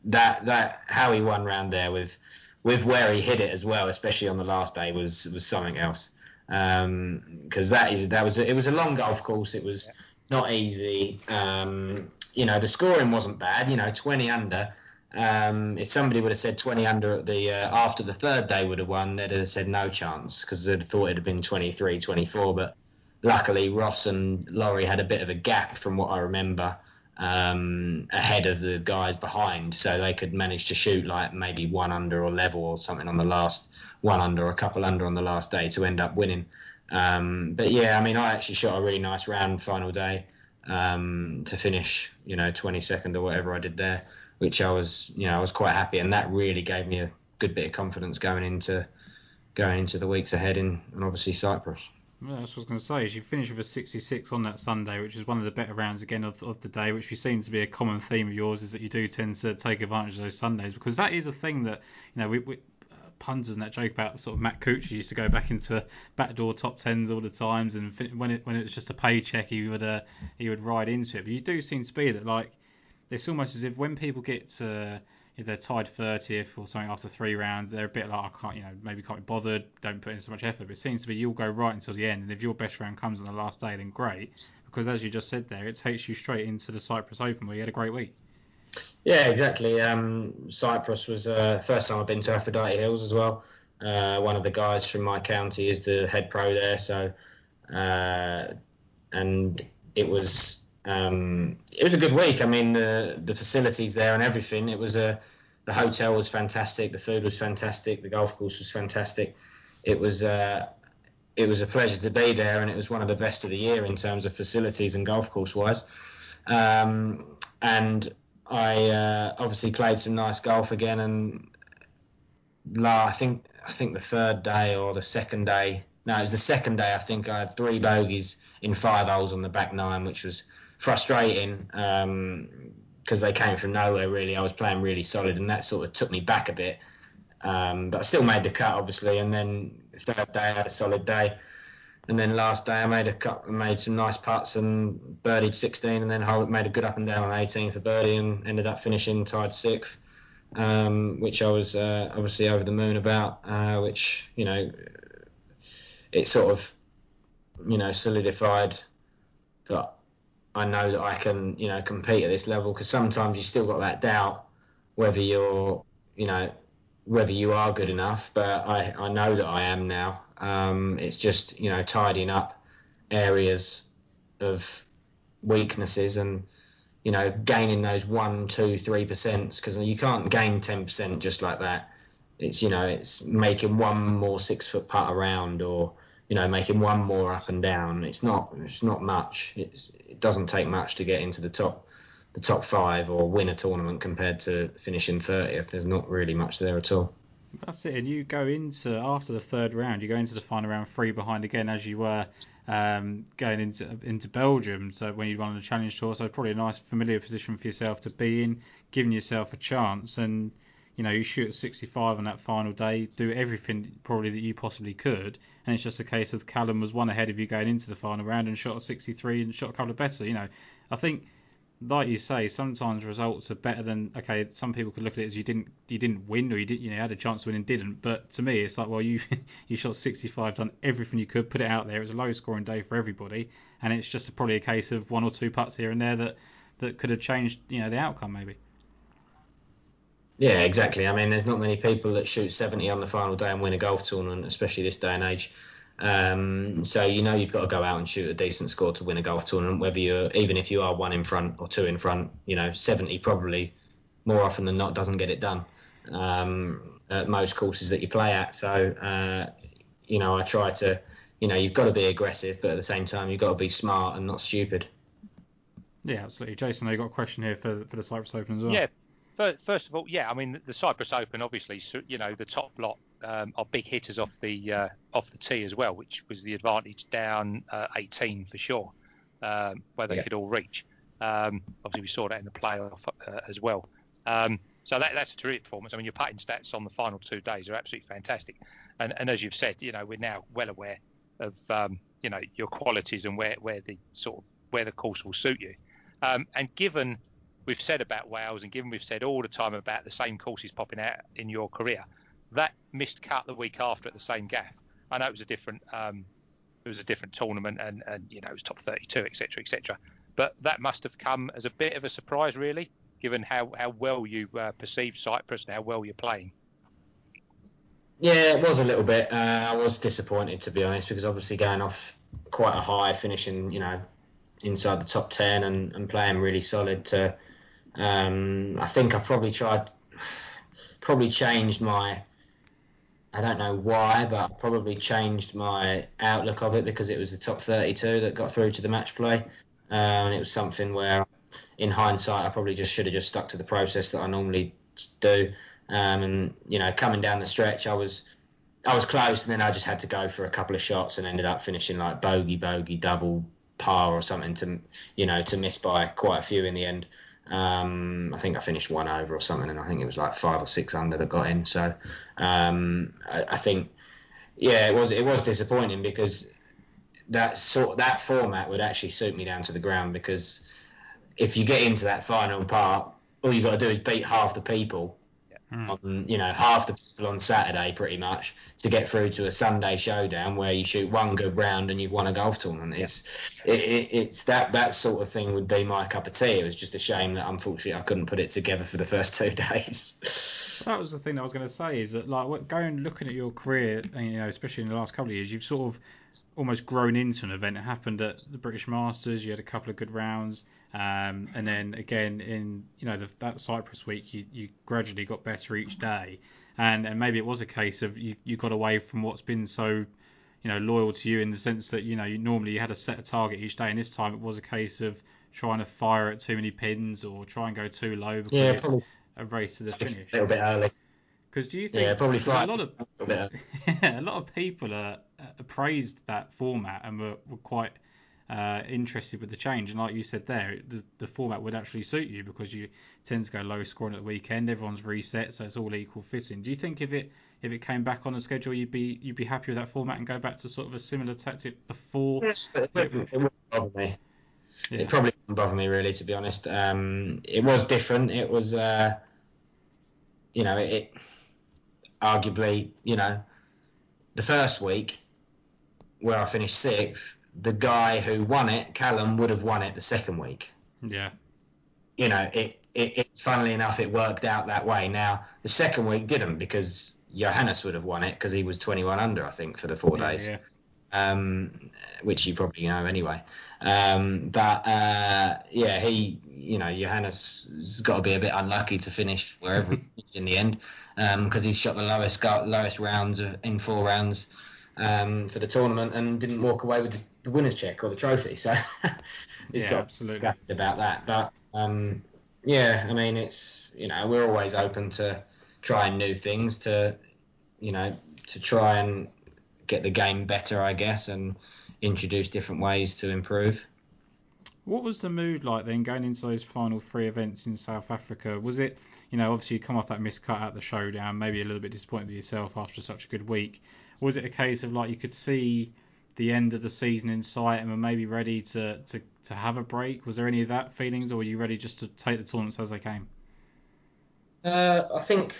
that that how he won round there with with where he hit it as well, especially on the last day, was was something else. Because that is that was it was a long golf course. It was not easy. Um, you know, the scoring wasn't bad. You know, 20 under. Um, if somebody would have said 20 under at the uh, after the third day would have won, they'd have said no chance because they'd thought it'd have been 23, 24. But luckily, Ross and Laurie had a bit of a gap from what I remember um, ahead of the guys behind, so they could manage to shoot like maybe one under or level or something on the last one under or a couple under on the last day to end up winning. Um, but yeah, I mean, I actually shot a really nice round final day um, to finish, you know, 22nd or whatever I did there, which I was, you know, I was quite happy, and that really gave me a good bit of confidence going into going into the weeks ahead in, and obviously Cyprus. That's what I was going to say. You finished with a 66 on that Sunday, which is one of the better rounds again of, of the day, which seems to be a common theme of yours, is that you do tend to take advantage of those Sundays because that is a thing that you know we. we uh, and that joke about sort of Matt Kooch used to go back into backdoor top tens all the times, and when it when it was just a paycheck, he would uh, he would ride into it. But you do seem to be that like it's almost as if when people get to they're tied 30th or something after three rounds, they're a bit like, I can't, you know, maybe can't be bothered, don't put in so much effort. But it seems to be you'll go right until the end, and if your best round comes on the last day, then great. Because as you just said there, it takes you straight into the Cyprus Open where you had a great week. Yeah, exactly. Um, Cyprus was uh, first time I've been to Aphrodite Hills as well. Uh, one of the guys from my county is the head pro there, so uh, and it was um, it was a good week. I mean, the facilities there and everything. It was a the hotel was fantastic, the food was fantastic, the golf course was fantastic. It was uh, it was a pleasure to be there, and it was one of the best of the year in terms of facilities and golf course wise. Um, and I uh, obviously played some nice golf again, and la, I think I think the third day or the second day, No, it was the second day. I think I had three bogeys in five holes on the back nine, which was frustrating because um, they came from nowhere. Really, I was playing really solid, and that sort of took me back a bit. Um, but I still made the cut, obviously. And then third day, I had a solid day. And then last day, I made a cut, made some nice putts and birdied 16, and then made a good up and down on 18 for birdie, and ended up finishing tied sixth, um, which I was uh, obviously over the moon about. Uh, which you know, it sort of, you know, solidified that I know that I can, you know, compete at this level because sometimes you still got that doubt whether you're, you know, whether you are good enough. But I, I know that I am now. Um, it's just, you know, tidying up areas of weaknesses and, you know, gaining those one, two, three percent because you can't gain ten percent just like that. It's you know, it's making one more six foot putt around or you know, making one more up and down. It's not it's not much. It's, it doesn't take much to get into the top the top five or win a tournament compared to finishing 30th. There's not really much there at all. That's it. And you go into after the third round, you go into the final round three behind again, as you were um, going into into Belgium. So when you won the Challenge Tour, so probably a nice familiar position for yourself to be in, giving yourself a chance. And you know, you shoot at 65 on that final day, do everything probably that you possibly could, and it's just a case of Callum was one ahead of you going into the final round and shot at 63 and shot a couple of better. You know, I think, like you say, sometimes results are better than okay. Some people could look at it as you didn't you didn't win or you didn't you know had a chance to win and didn't. But to me, it's like well you you shot 65, done everything you could, put it out there. It was a low scoring day for everybody, and it's just probably a case of one or two putts here and there that that could have changed you know the outcome maybe. Yeah, exactly. I mean, there's not many people that shoot 70 on the final day and win a golf tournament, especially this day and age. Um, so you know you've got to go out and shoot a decent score to win a golf tournament. Whether you're even if you are one in front or two in front, you know 70 probably more often than not doesn't get it done um, at most courses that you play at. So uh, you know I try to, you know you've got to be aggressive, but at the same time you've got to be smart and not stupid. Yeah, absolutely. Jason, I got a question here for for the Cyprus Open as well. Yeah, first of all, yeah, I mean the Cyprus Open, obviously, you know the top lot um, are big hitters off the uh, off the tee as well, which was the advantage down uh, 18 for sure, um, where they yes. could all reach. Um, obviously, we saw that in the playoff uh, as well. Um, so that, that's a terrific performance. I mean, your putting stats on the final two days are absolutely fantastic, and, and as you've said, you know we're now well aware of um, you know your qualities and where, where the sort of where the course will suit you. Um, and given we've said about Wales, and given we've said all the time about the same courses popping out in your career, that missed cut the week after at the same gaff. I know it was a different um, it was a different tournament, and and you know it was top 32, etc., etc. But that must have come as a bit of a surprise, really, given how how well you uh, perceived Cyprus and how well you're playing. Yeah, it was a little bit. Uh, I was disappointed to be honest, because obviously going off quite a high, finishing you know inside the top ten and, and playing really solid to um, I think I probably tried, probably changed my. I don't know why, but I probably changed my outlook of it because it was the top 32 that got through to the match play, uh, and it was something where, in hindsight, I probably just should have just stuck to the process that I normally do. Um, and you know, coming down the stretch, I was I was close, and then I just had to go for a couple of shots and ended up finishing like bogey, bogey, double, par or something to you know to miss by quite a few in the end. Um, I think I finished one over or something, and I think it was like five or six under that got in. So um, I, I, think, yeah, it was it was disappointing because that sort that format would actually suit me down to the ground because if you get into that final part, all you've got to do is beat half the people mm. on you know half the people on Saturday pretty much to get through to a Sunday showdown where you shoot one good round and you've won a golf tournament. It's it, it, it's that that sort of thing would be my cup of tea. It was just a shame that unfortunately I couldn't put it together for the first two days. That was the thing I was going to say is that like going looking at your career, you know, especially in the last couple of years, you've sort of almost grown into an event. It happened at the British Masters. You had a couple of good rounds. Um, and then again in you know the, that Cyprus week, you, you gradually got better each day, and and maybe it was a case of you, you got away from what's been so you know loyal to you in the sense that you know you normally you had a set a target each day, and this time it was a case of trying to fire at too many pins or try and go too low because yeah, probably. A race to the finish. A little bit early. Because do you think yeah, probably a lot of a lot of people are, uh, praised that format and were, were quite uh, interested with the change. And like you said there, the, the format would actually suit you because you tend to go low scoring at the weekend. Everyone's reset, so it's all equal fitting. Do you think if it if it came back on the schedule, you'd be you'd be happy with that format and go back to sort of a similar tactic before? Yes, it, wouldn't, it wouldn't bother me. Yeah. It probably wouldn't bother me really, to be honest. Um, it was different. It was, uh, you know, it, it arguably, you know, the first week where I finished sixth, the guy who won it, Callum, would have won it the second week. Yeah. You know, it, it, it funnily enough, it worked out that way. Now, the second week didn't because Johannes would have won it because he was 21 under, I think, for the four yeah, days. Yeah. Um, which you probably know anyway. Um, but uh, yeah, he, you know, Johannes has got to be a bit unlucky to finish wherever in the end because um, he's shot the lowest lowest rounds in four rounds um, for the tournament and didn't walk away with the winner's check or the trophy. So he's yeah, got absolutely about that. But um, yeah, I mean, it's you know we're always open to trying new things to you know to try and get the game better, I guess, and introduce different ways to improve. What was the mood like then going into those final three events in South Africa? Was it, you know, obviously you come off that miscut at the showdown, maybe a little bit disappointed with yourself after such a good week. Was it a case of like you could see the end of the season in sight and were maybe ready to, to, to have a break? Was there any of that feelings, or were you ready just to take the tournaments as they came? Uh, I think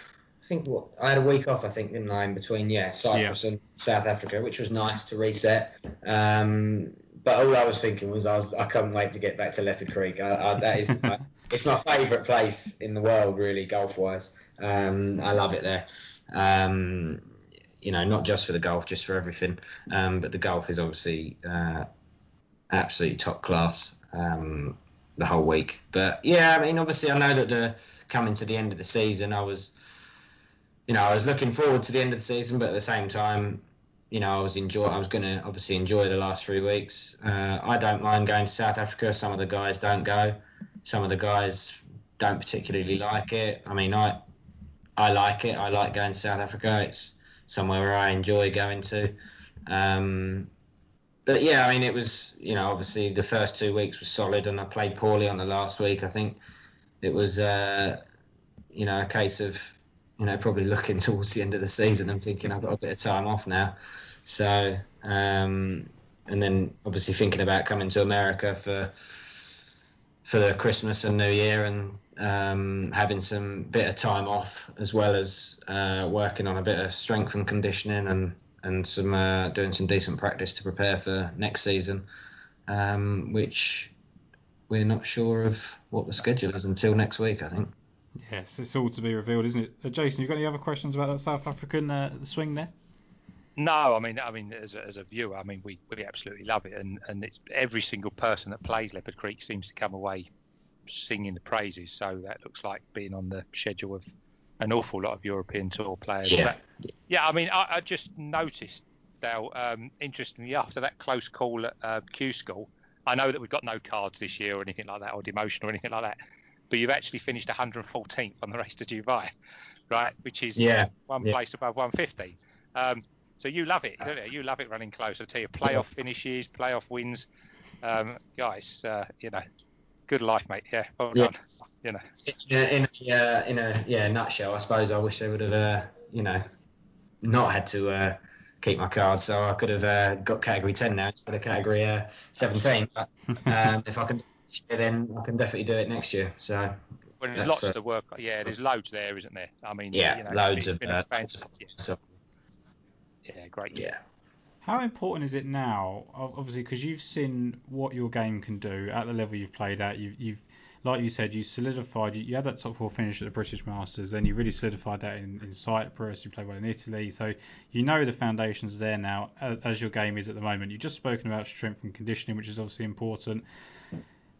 think what I had a week off. I think in line between yeah Cyprus yeah. and South Africa, which was nice to reset. Um, but all I was thinking was I, was, I couldn't wait to get back to Leopard Creek. I, I, that is my, it's my favourite place in the world, really, golf wise. Um, I love it there. Um, you know, not just for the golf, just for everything. Um, but the golf is obviously uh, absolutely top class um, the whole week. But yeah, I mean, obviously, I know that the coming to the end of the season, I was you know, I was looking forward to the end of the season, but at the same time, you know, I was enjoy. I was going to obviously enjoy the last three weeks. Uh, I don't mind going to South Africa. Some of the guys don't go. Some of the guys don't particularly like it. I mean, I I like it. I like going to South Africa. It's somewhere where I enjoy going to. Um, but yeah, I mean, it was you know obviously the first two weeks was solid, and I played poorly on the last week. I think it was uh, you know a case of you know, probably looking towards the end of the season and thinking I've got a bit of time off now. So, um, and then obviously thinking about coming to America for for the Christmas and New Year and um, having some bit of time off as well as uh, working on a bit of strength and conditioning and and some uh, doing some decent practice to prepare for next season, um, which we're not sure of what the schedule is until next week. I think. Yes, it's all to be revealed, isn't it? Uh, Jason, you got any other questions about that South African uh, the swing there? No, I mean, I mean, as a, as a viewer, I mean, we, we absolutely love it, and and it's every single person that plays Leopard Creek seems to come away singing the praises. So that looks like being on the schedule of an awful lot of European Tour players. Yeah, but, yeah. I mean, I, I just noticed, Dale, um, interestingly, after that close call at uh, Q School, I know that we've got no cards this year or anything like that, or demotion or anything like that but you've actually finished 114th on the race to Dubai, right? Which is yeah, one yeah. place above 150. Um, so you love it, don't you? You love it running close. I tell you, playoff finishes, playoff wins, um, guys. Uh, you know, good life, mate. Yeah, well done. You know, in a, uh, in a yeah nutshell, I suppose I wish they would have uh, you know not had to uh, keep my card, so I could have uh, got category 10 now instead of category uh, 17. But um, if I can year, then I can definitely do it next year. So. Well, there's lots uh, to work. Yeah, there's loads there, isn't there? I mean, yeah, you know, loads of. Uh, yeah. yeah, great. Yeah. How important is it now? Obviously, because you've seen what your game can do at the level you've played at. You've, you've like you said, you solidified. You, you, had that top four finish at the British Masters, then you really solidified that in, in Cyprus. You played well in Italy, so you know the foundations there now, as, as your game is at the moment. You've just spoken about strength and conditioning, which is obviously important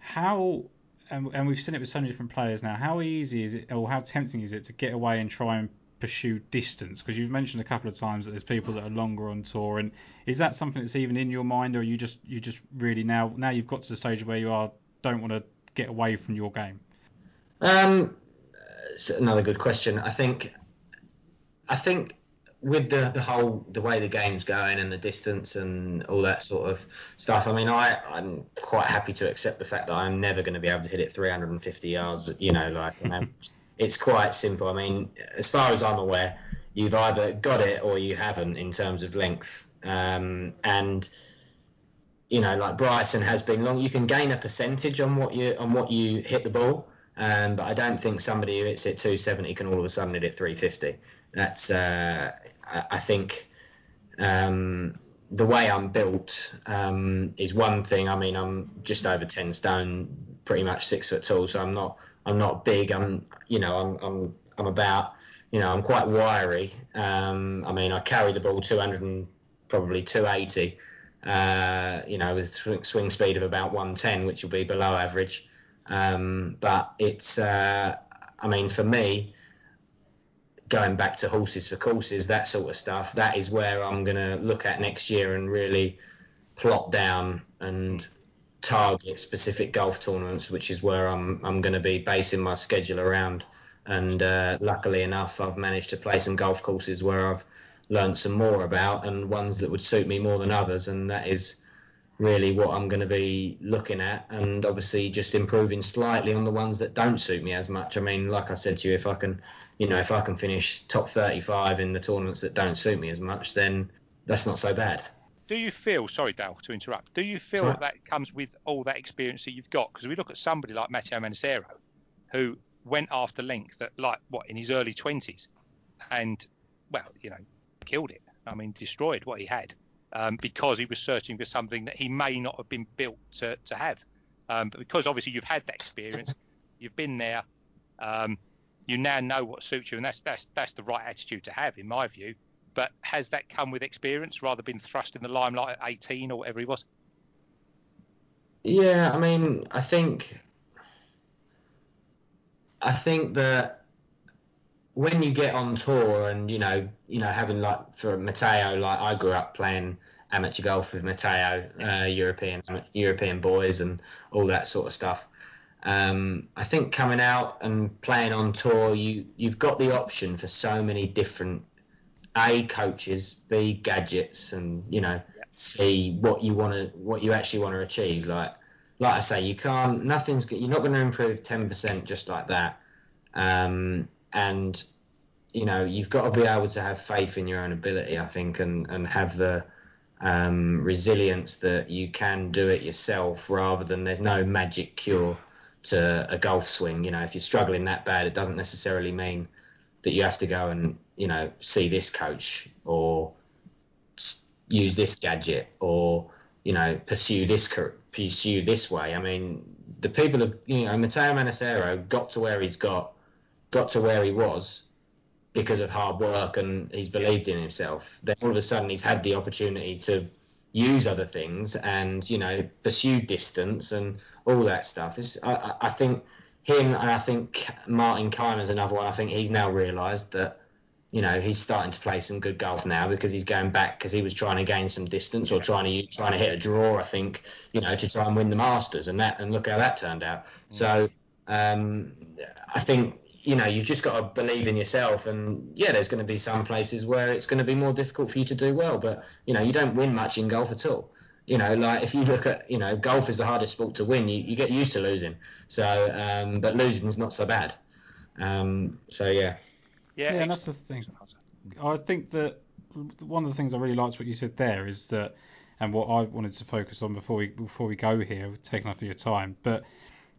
how and, and we've seen it with so many different players now. How easy is it, or how tempting is it to get away and try and pursue distance? Because you've mentioned a couple of times that there's people that are longer on tour, and is that something that's even in your mind, or you just you just really now now you've got to the stage where you are don't want to get away from your game? Um, it's another good question. I think I think with the the whole the way the game's going and the distance and all that sort of stuff. I mean, I I'm quite happy to accept the fact that I'm never going to be able to hit it 350 yards. You know, like you know, it's quite simple. I mean, as far as I'm aware, you've either got it or you haven't in terms of length. Um, and you know, like Bryson has been long. You can gain a percentage on what you on what you hit the ball. Um, but I don't think somebody who hits it 270 can all of a sudden hit it 350. That's uh, I, think um, the way I'm built um, is one thing. I mean, I'm just over 10 stone, pretty much six foot tall, so I'm not I'm not big. I'm you know I'm I'm I'm about you know I'm quite wiry. Um, I mean, I carry the ball 200 and probably 280. Uh, you know, with swing speed of about 110, which will be below average. Um, but it's, uh, I mean, for me, going back to horses for courses, that sort of stuff, that is where I'm going to look at next year and really plot down and target specific golf tournaments, which is where I'm I'm going to be basing my schedule around. And uh, luckily enough, I've managed to play some golf courses where I've learned some more about and ones that would suit me more than others, and that is really what I'm going to be looking at, and obviously just improving slightly on the ones that don't suit me as much. I mean, like I said to you, if I can, you know, if I can finish top 35 in the tournaments that don't suit me as much, then that's not so bad. Do you feel, sorry, Dale, to interrupt, do you feel that, that comes with all that experience that you've got? Because we look at somebody like Matteo Manassero, who went after length at like, what, in his early 20s, and, well, you know, killed it. I mean, destroyed what he had um, because he was searching for something that he may not have been built to, to have. Um, but because obviously you've had that experience, you've been there, um, you now know what suits you, and that's that's that's the right attitude to have, in my view. But has that come with experience, rather been thrust in the limelight at 18 or whatever he was? Yeah, I mean, I think, I think that when you get on tour and you know you know having like for Matteo like I grew up playing amateur golf with Matteo uh, European European boys and all that sort of stuff. Um, I think coming out and playing on tour you you've got the option for so many different a coaches b gadgets and you know see what you want to what you actually want to achieve. Like like I say you can't nothing's you're not going to improve 10% just like that. Um, and you know you've got to be able to have faith in your own ability i think and and have the um, resilience that you can do it yourself rather than there's no magic cure to a golf swing. You know if you're struggling that bad it doesn't necessarily mean that you have to go and you know see this coach or use this gadget or you know pursue this pursue this way. I mean the people of you know Matteo Manassero got to where he's got got to where he was because of hard work and he's believed in himself. Then all of a sudden he's had the opportunity to use other things and you know pursue distance and all that stuff. It's, I, I think him and I think Martin Kaymer's another one. I think he's now realised that you know he's starting to play some good golf now because he's going back because he was trying to gain some distance or trying to trying to hit a draw. I think you know to try and win the Masters and that and look how that turned out. Mm. So um, I think you know, you've just got to believe in yourself. And yeah, there's going to be some places where it's going to be more difficult for you to do well. But you know, you don't win much in golf at all. You know, like if you look at, you know, golf is the hardest sport to win. You, you get used to losing. So, um, but losing is not so bad. Um, so yeah. Yeah, yeah, and that's the thing. I think that one of the things I really liked what you said there is that, and what I wanted to focus on before we before we go here, taking off your time, but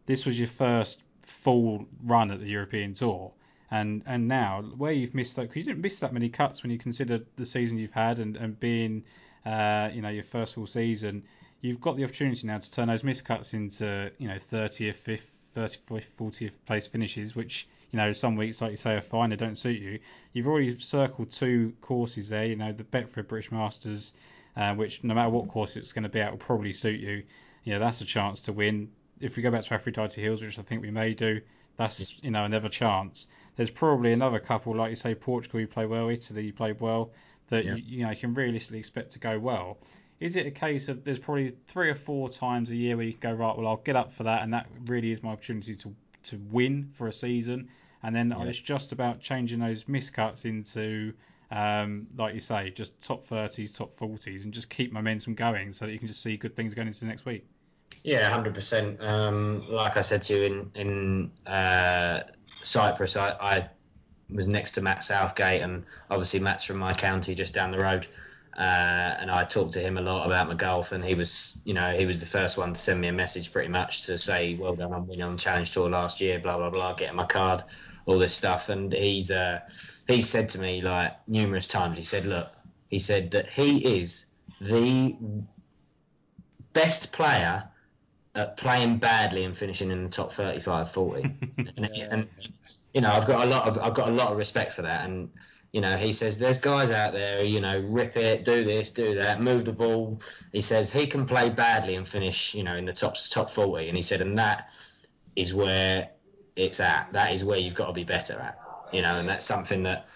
this was your first full run at the European Tour. And and now where you've missed that, you didn't miss that many cuts when you consider the season you've had and and being, uh, you know, your first full season, you've got the opportunity now to turn those missed cuts into you know 30th, 5th, 35th, 40th place finishes, which you know some weeks like you say are fine, they don't suit you. You've already circled two courses there. You know the Betfred British Masters, uh, which no matter what course it's going to be at will probably suit you. You know that's a chance to win if we go back to Aphrodite Hills, which I think we may do, that's you know another chance. There's probably another couple, like you say, Portugal you play well, Italy you played well, that yeah. you, you know you can realistically expect to go well. Is it a case of there's probably three or four times a year where you can go right? Well, I'll get up for that, and that really is my opportunity to to win for a season, and then yeah. it's just about changing those miscuts into um, like you say, just top 30s, top 40s, and just keep momentum going so that you can just see good things going into the next week. Yeah, hundred um, percent. Like I said to you in in uh, Cyprus, I, I, was next to Matt Southgate, and obviously Matt's from my county, just down the road. Uh, and I talked to him a lot about my golf, and he was, you know, he was the first one to send me a message, pretty much to say, "Well done, I'm winning on Challenge Tour last year." Blah blah blah, getting my card, all this stuff, and he's uh, he said to me like numerous times. He said, "Look," he said that he is the best player at playing badly and finishing in the top 35, 40. and, and, you know, I've got a lot of I've got a lot of respect for that. And you know, he says there's guys out there, you know, rip it, do this, do that, move the ball. He says he can play badly and finish, you know, in the top top 40. And he said, and that is where it's at. That is where you've got to be better at, you know. And that's something that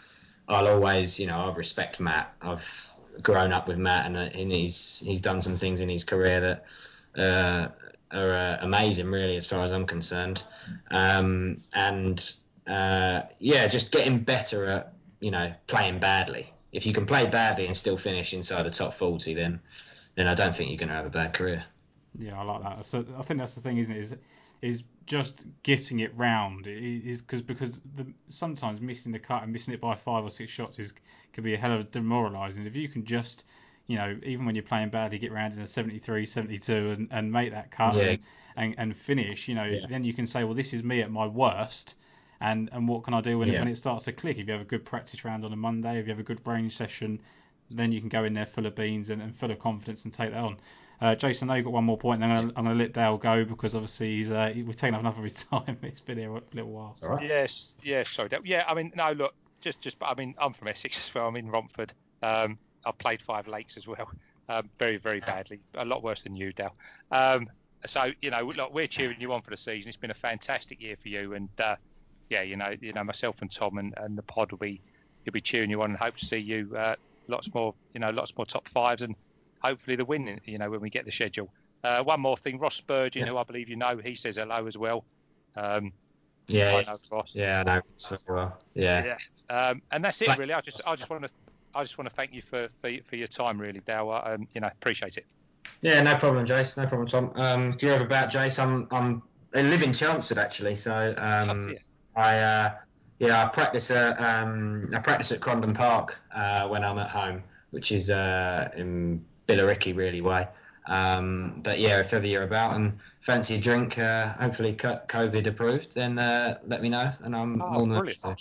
I'll always, you know, I respect Matt. I've grown up with Matt, and, uh, and he's he's done some things in his career that. Uh, are uh, amazing, really, as far as I'm concerned. Um, and uh, yeah, just getting better at you know playing badly. If you can play badly and still finish inside the top 40, then then I don't think you're going to have a bad career. Yeah, I like that. So I think that's the thing, isn't it? Is is just getting it round. Is because because the, sometimes missing the cut and missing it by five or six shots is can be a hell of a demoralising. If you can just you know, even when you're playing badly, get round in a 73, 72 and, and make that cut yeah. and, and, and, finish, you know, yeah. then you can say, well, this is me at my worst. And, and what can I do when, yeah. when it starts to click? If you have a good practice round on a Monday, if you have a good range session, then you can go in there full of beans and, and full of confidence and take that on. Uh, Jason, I know you've got one more point, and I'm going to let Dale go because obviously he's uh, we're taking up enough of his time. It's been here a little while. Yes, yes, sorry. Yeah, I mean, no, look, just, just, I mean, I'm from Essex as well. I'm in Romford. Um, I played Five Lakes as well, um, very very badly, a lot worse than you, Dale. Um, so you know, look, we're cheering you on for the season. It's been a fantastic year for you, and uh, yeah, you know, you know, myself and Tom and, and the pod will be will be cheering you on, and hope to see you uh, lots more, you know, lots more top fives, and hopefully the win, you know, when we get the schedule. Uh, one more thing, Ross Spurgeon, yeah. who I believe you know, he says hello as well. Um, yeah, I know yeah, I know well. Yeah. yeah. Um, and that's it, really. I just, I just want to I just want to thank you for, for, for your time, really, Dale. Um, you know, appreciate it. Yeah, no problem, Jace. No problem, Tom. Um, if you're ever about, Jace, I'm I'm I live in Chelmsford actually, so um, oh, I uh, yeah I practice at um, I practice at Crondon Park uh, when I'm at home, which is uh, in Billericay really way. Um, but yeah, if ever you're about and fancy a drink, uh, hopefully COVID approved, then uh, let me know, and I'm oh, more than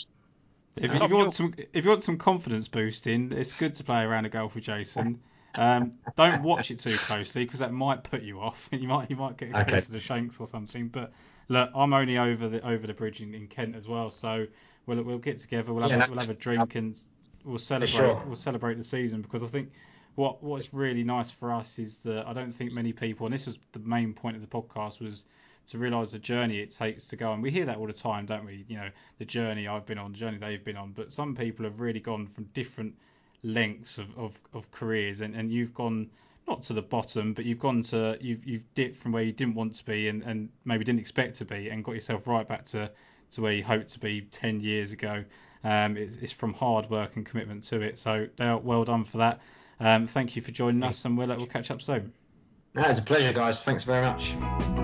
if, if, you want some, if you want some confidence boosting, it's good to play around a golf with Jason. Um, don't watch it too closely because that might put you off. You might you might get a okay. case of the shanks or something. But look, I'm only over the over the bridge in, in Kent as well, so we'll we'll get together. We'll have yeah, we'll have a drink and we'll celebrate sure. we'll celebrate the season because I think what what's really nice for us is that I don't think many people, and this is the main point of the podcast, was to realise the journey it takes to go And We hear that all the time, don't we? You know, the journey I've been on, the journey they've been on. But some people have really gone from different lengths of, of, of careers, and, and you've gone not to the bottom, but you've gone to you've you've dipped from where you didn't want to be and, and maybe didn't expect to be, and got yourself right back to, to where you hoped to be ten years ago. Um, it's, it's, from hard work and commitment to it. So, well done for that. Um, thank you for joining us, and we'll we'll catch up soon. No, it's a pleasure, guys. Thanks very much.